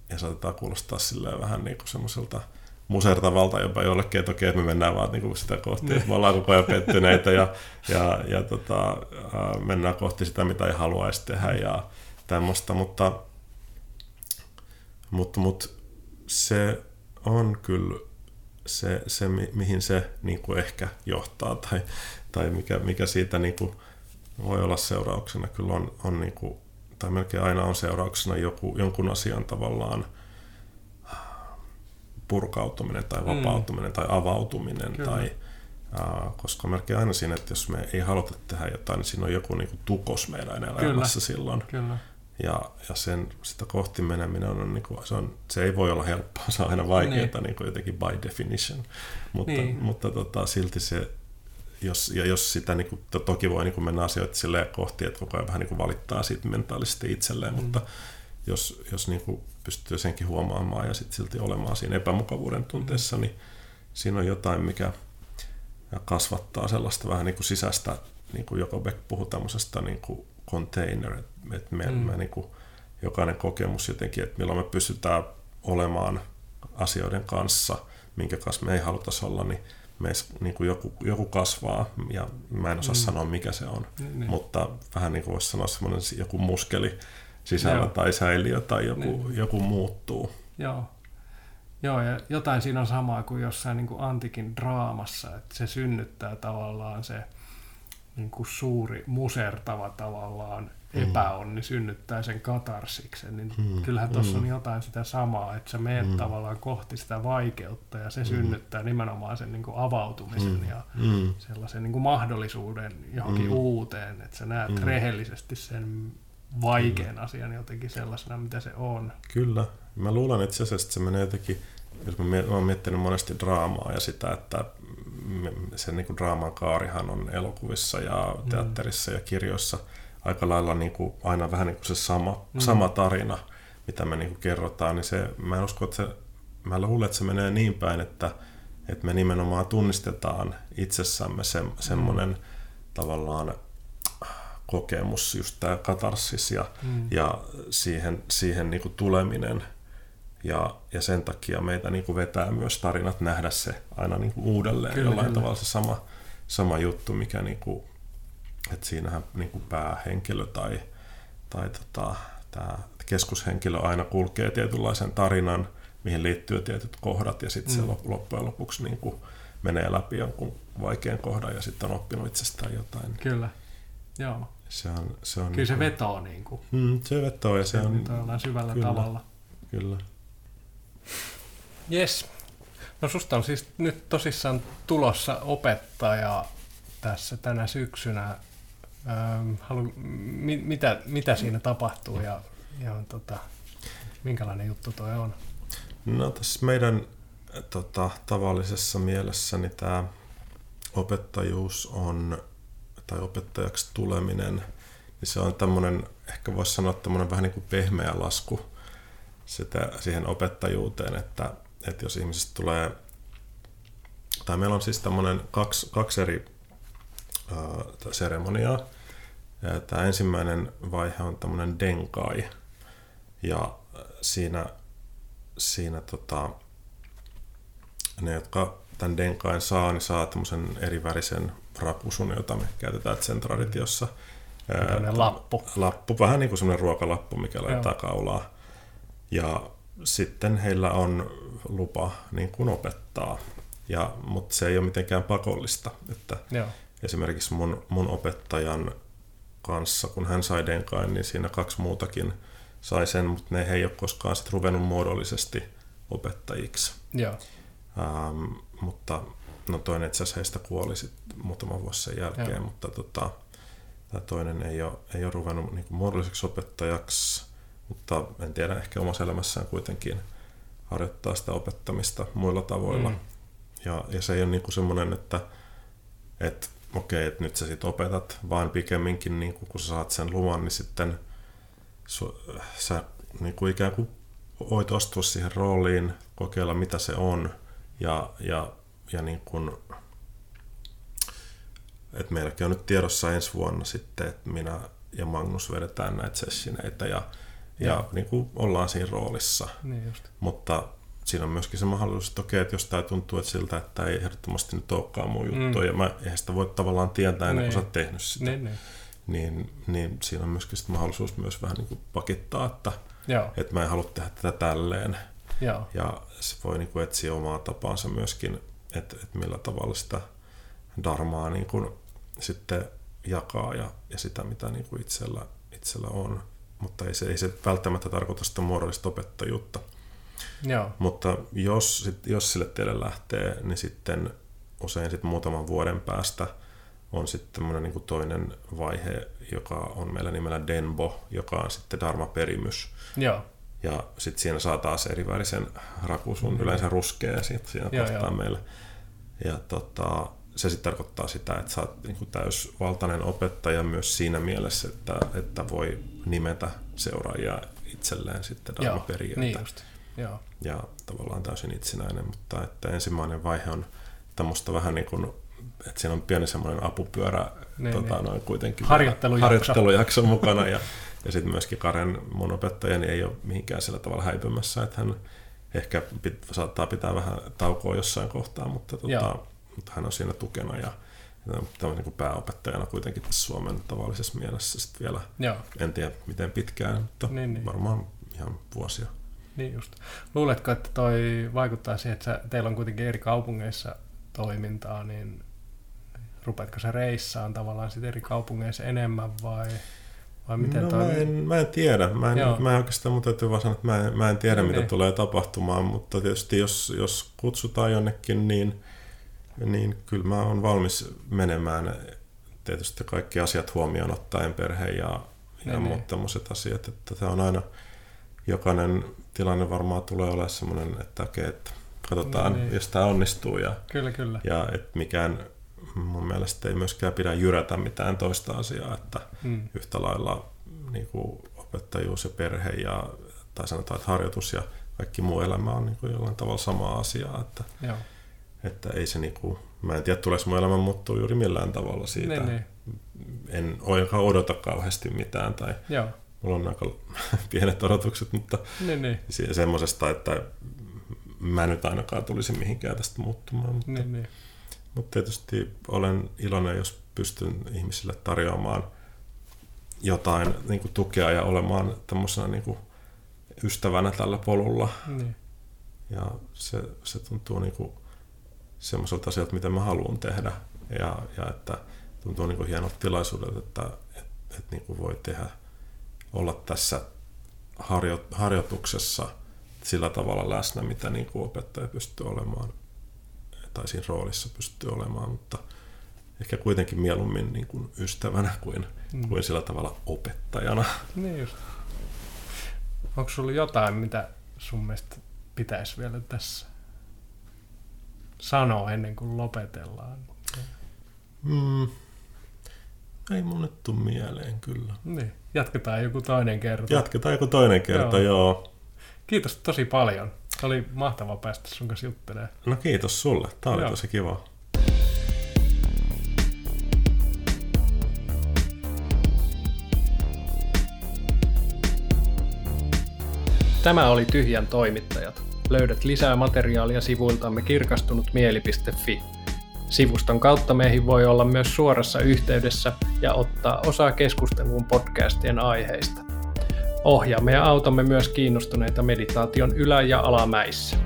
ja saatetaan kuulostaa silleen vähän niin kuin semmoiselta musertavalta jopa jollekin, että okei, että me mennään vaan niin sitä kohti, että me ollaan koko ajan pettyneitä ja, ja, ja tota, mennään kohti sitä, mitä ei haluaisi tehdä ja tämmöistä, mutta, mutta, mutta se on kyllä se, se mi- mihin se niin kuin ehkä johtaa tai, tai mikä, mikä siitä niin kuin voi olla seurauksena, kyllä on, on niin kuin, tai melkein aina on seurauksena joku, jonkun asian tavallaan purkautuminen tai vapautuminen mm. tai avautuminen.
Kyllä.
Tai, ää, koska melkein aina siinä, että jos me ei haluta tehdä jotain, niin siinä on joku niin kuin tukos meidän elämässä silloin.
kyllä.
Ja, ja sen, sitä kohti meneminen on, niin kuin, se, on, se ei voi olla helppoa, se on aina vaikeaa niin. Niin kuin jotenkin by definition. Mutta,
niin.
mutta tota, silti se, jos, ja jos sitä niin kuin, to- toki voi niin kuin mennä asioita silleen kohti, että koko ajan vähän niin kuin valittaa siitä mentaalisesti itselleen, mm. mutta jos, jos niin kuin pystyy senkin huomaamaan ja sitten silti olemaan siinä epämukavuuden tunteessa, niin siinä on jotain, mikä kasvattaa sellaista vähän niin kuin sisäistä, niin kuin Joko Beck puhui tämmöisestä niin kuin container, että me, mm. me niin kuin, jokainen kokemus jotenkin, että milloin me pystytään olemaan asioiden kanssa, minkä kanssa me ei haluta olla, niin meissä niin kuin joku, joku kasvaa, ja mä en osaa mm. sanoa mikä se on,
niin.
mutta vähän niin kuin voisi sanoa semmoinen joku muskeli sisällä
Joo.
tai säiliö tai joku,
Niin.
joku muuttuu.
Joo. Joo, ja jotain siinä on samaa kuin jossain niin kuin antikin draamassa, että se synnyttää tavallaan se niin kuin suuri musertava tavallaan epäonni synnyttää sen katarsiksen, niin
Mm,
kyllähän tuossa
mm.
on jotain sitä samaa, että sä meet
Mm.
tavallaan kohti sitä vaikeutta ja se synnyttää nimenomaan sen niin kuin avautumisen
Mm.
ja
Mm.
sellaisen niin kuin mahdollisuuden johonkin
Mm.
uuteen, että sä näet
Mm.
rehellisesti sen vaikean asian jotenkin sellaisena, mitä se on.
Kyllä. Mä luulen itse asiassa, että se menee jotenkin, jos mä, oon miettinyt monesti draamaa ja sitä, että se niin kuin draaman kaarihan on elokuvissa ja teatterissa ja kirjoissa aika lailla niin kuin, aina vähän niin kuin se sama,
Mm.
mm. sama tarina, mitä me niin kuin kerrotaan, niin se, mä en usko, että se, mä luulen, että se menee niin päin, että, että me nimenomaan tunnistetaan itsessämme se, semmoinen tavallaan kokemus, just tämä katarsis ja,
Mm.
ja siihen, siihen niin kuin tuleminen. Ja, ja sen takia meitä niin kuin vetää myös tarinat nähdä se aina niin kuin uudelleen
Kyllä,
jollain
kyllä.
tavalla se sama, sama juttu, mikä niin kuin, että siinähän niin kuin päähenkilö tai, tai tota, tämä keskushenkilö aina kulkee tietynlaisen tarinan, mihin liittyy tietyt kohdat ja sitten mm. Se lop- loppujen lopuksi niin kuin menee läpi jonkun vaikean kohdan ja sitten on oppinut itsestään jotain.
Kyllä. Joo.
Se on, se on
Kyllä se
niin
vetoo niin kuin,
kuin, mm, se vetoo ja se on,
jollain syvällä
kyllä.
tavalla.
kyllä.
Yes. No susta on siis nyt tosissaan tulossa opettaja tässä tänä syksynä. Ähm, halu, mi, mitä, mitä siinä tapahtuu ja, ja tota, minkälainen juttu toi on?
No tässä meidän tota, tavallisessa mielessä niin tämä opettajuus on, tai opettajaksi tuleminen, niin se on tämmöinen, ehkä voisi sanoa tämmöinen vähän niin kuin pehmeä lasku sitä, siihen opettajuuteen, että, että jos ihmisestä tulee, tai meillä on siis tämmöinen kaksi, kaksi eri äh, seremoniaa. Tämä ensimmäinen vaihe on tämmöinen denkai, ja siinä siinä tota, ne, jotka tämän denkain saa, niin saa tämmöisen erivärisen rakusun, jota me käytetään Zen-traditiossa. Ää,
Tämmöinen lappu.
Lappu, vähän niin kuin semmoinen ruokalappu, mikä laittaa kaulaa. Ja sitten heillä on lupa niin kuin opettaa, ja, mutta se ei ole mitenkään pakollista. Että
Joo.
esimerkiksi mun, mun opettajan kanssa, kun hän sai denkain, niin siinä kaksi muutakin sai sen, mutta ne he ei ole koskaan sit ruvennut muodollisesti opettajiksi.
Joo.
Ähm, mutta no toinen itse asiassa heistä kuoli sit muutama vuosi sen jälkeen,
Joo.
mutta tota, tämä toinen ei ole, ei ole ruvennut niin muodolliseksi opettajaksi, mutta en tiedä, ehkä omassa elämässään kuitenkin harjoittaa sitä opettamista muilla tavoilla.
Mm.
Ja, ja se ei ole niin semmoinen, että, että okei, että nyt sä sit opetat, vaan pikemminkin niin kun sä saat sen luvan, niin sitten su, sä niin kuin ikään kuin voit astua siihen rooliin, kokeilla mitä se on ja, ja, ja niin kuin, että meilläkin on nyt tiedossa ensi vuonna sitten, että minä ja Magnus vedetään näitä sessineitä ja, ja
Joo.
niin kuin ollaan siinä roolissa.
Niin just.
Mutta siinä on myöskin se mahdollisuus, että okei, että jos tämä tuntuu että siltä, että tämä ei ehdottomasti nyt olekaan mun juttu,
Mm.
ja mä eihän sitä voi tavallaan tietää ennen kuin sä
Niin.
oot tehnyt sitä,
Niin, niin.
niin, niin siinä on myöskin sit mahdollisuus myös vähän niin kuin pakittaa, että,
Joo,
että mä en halua tehdä tätä tälleen.
joo.
Ja se voi niin kuin etsiä omaa tapaansa myöskin, että, että millä tavalla sitä darmaa niin kuin sitten jakaa ja, ja sitä, mitä niin kuin itsellä, itsellä on. Mutta ei se, ei se välttämättä tarkoita sitä muodollista opettajuutta.
Joo,
Mutta jos, sit, jos sille tielle lähtee, niin sitten usein sit muutaman vuoden päästä on sitten niin toinen vaihe, joka on meillä nimellä Denbo, joka on sitten Dharma-perimys.
joo.
Ja sitten siinä saa taas erivärisen rakusun, yleensä ruskea sit siinä
Joo,
kohtaa
joo.
meillä. Ja tota, se sitten tarkoittaa sitä, että sä oot niin täysvaltainen opettaja myös siinä mielessä, että, että voi nimetä seuraajia itselleen sitten
Joo, niin just. Joo,
ja tavallaan täysin itsenäinen, mutta että ensimmäinen vaihe on tämmöistä vähän niin kuin, että siinä on pieni semmoinen apupyörä
Niin,
tota,
niin.
noin kuitenkin
Harjoittelujakso.
harjoittelujakso mukana ja, ja sitten myöskin Karen, mun opettajani, ei ole mihinkään sillä tavalla häipymässä, että hän ehkä pit, saattaa pitää vähän taukoa jossain kohtaa, mutta, tota, mutta hän on siinä tukena ja, tämmöinen niin pääopettajana kuitenkin tässä Suomen tavallisessa mielessä sitten vielä,
joo.
en tiedä miten pitkään, mutta
Niin, niin.
varmaan ihan vuosia.
Niin just. Luuletko, että toi vaikuttaa siihen, että sä, teillä on kuitenkin eri kaupungeissa toimintaa, niin rupeatko sä reissaan tavallaan sit eri kaupungeissa enemmän vai, vai miten
no,
toi...
mä, en, mä en tiedä. Mä en,
Joo.
mä en oikeastaan, mun täytyy vaan sanoa, että mä en, mä en tiedä,
Niin,
mitä
niin.
tulee tapahtumaan, mutta tietysti jos, jos kutsutaan jonnekin, niin, niin kyllä mä oon valmis menemään. Tietysti kaikki asiat huomioon ottaen, perhe ja, ja
Niin,
muut
niin.
tämmöiset asiat, että tämä on aina, jokainen tilanne varmaan tulee olemaan semmoinen, että okei, että katsotaan,
Niin, niin.
jos tämä onnistuu ja,
Kyllä, kyllä.
ja että mikään mun mielestä ei myöskään pidä jyrätä mitään toista asiaa, että
Mm.
yhtä lailla niin kuin opettajuus ja perhe ja tai sanotaan, että harjoitus ja kaikki muu elämä on niin kuin jollain tavalla sama asia, että,
Joo.
että ei se niin kuin, mä en tiedä tuleeko mun elämä muuttuu juuri millään tavalla siitä.
Niin, niin.
En oikein odota kauheasti mitään tai
Joo.
mulla on aika pienet odotukset, mutta
Niin, niin.
se- semmoisesta, että mä nyt ainakaan tulisi mihinkään tästä muuttumaan, mutta,
Niin, niin.
Mutta tietysti olen iloinen, jos pystyn ihmisille tarjoamaan jotain niin kuin tukea ja olemaan tämmöisenä niin kuin ystävänä tällä polulla.
niin.
Ja se, se tuntuu niin kuin semmoiselta asialta, mitä mä haluan tehdä. Ja, ja että tuntuu niin kuin hienolta tilaisuudelta, että, että, että niin kuin voi tehdä, olla tässä harjo, harjoituksessa sillä tavalla läsnä, mitä niin kuin opettaja pystyy olemaan tai siinä roolissa pystyy olemaan, mutta ehkä kuitenkin mieluummin niin kuin ystävänä kuin,
Mm.
kuin sillä tavalla opettajana.
Niin just. Onko sulla jotain, mitä sun mielestä pitäisi vielä tässä sanoa ennen kuin lopetellaan?
Mm. Ei mun nyt tuu mieleen kyllä.
Niin. Jatketaan joku toinen kerta.
Jatketaan joku toinen kerta, joo. joo.
Kiitos tosi paljon. Oli mahtava päästä sun kanssa juttelemaan.
No kiitos sulle, tää oli
Joo.
tosi kiva.
Tämä oli Tyhjän toimittajat. Löydät lisää materiaalia sivuiltamme kirkastunutmieli.fi. Sivuston kautta meihin voi olla myös suorassa yhteydessä ja ottaa osaa keskusteluun podcastien aiheista. Ohjaamme ja autamme myös kiinnostuneita meditaation ylä- ja alamäissä.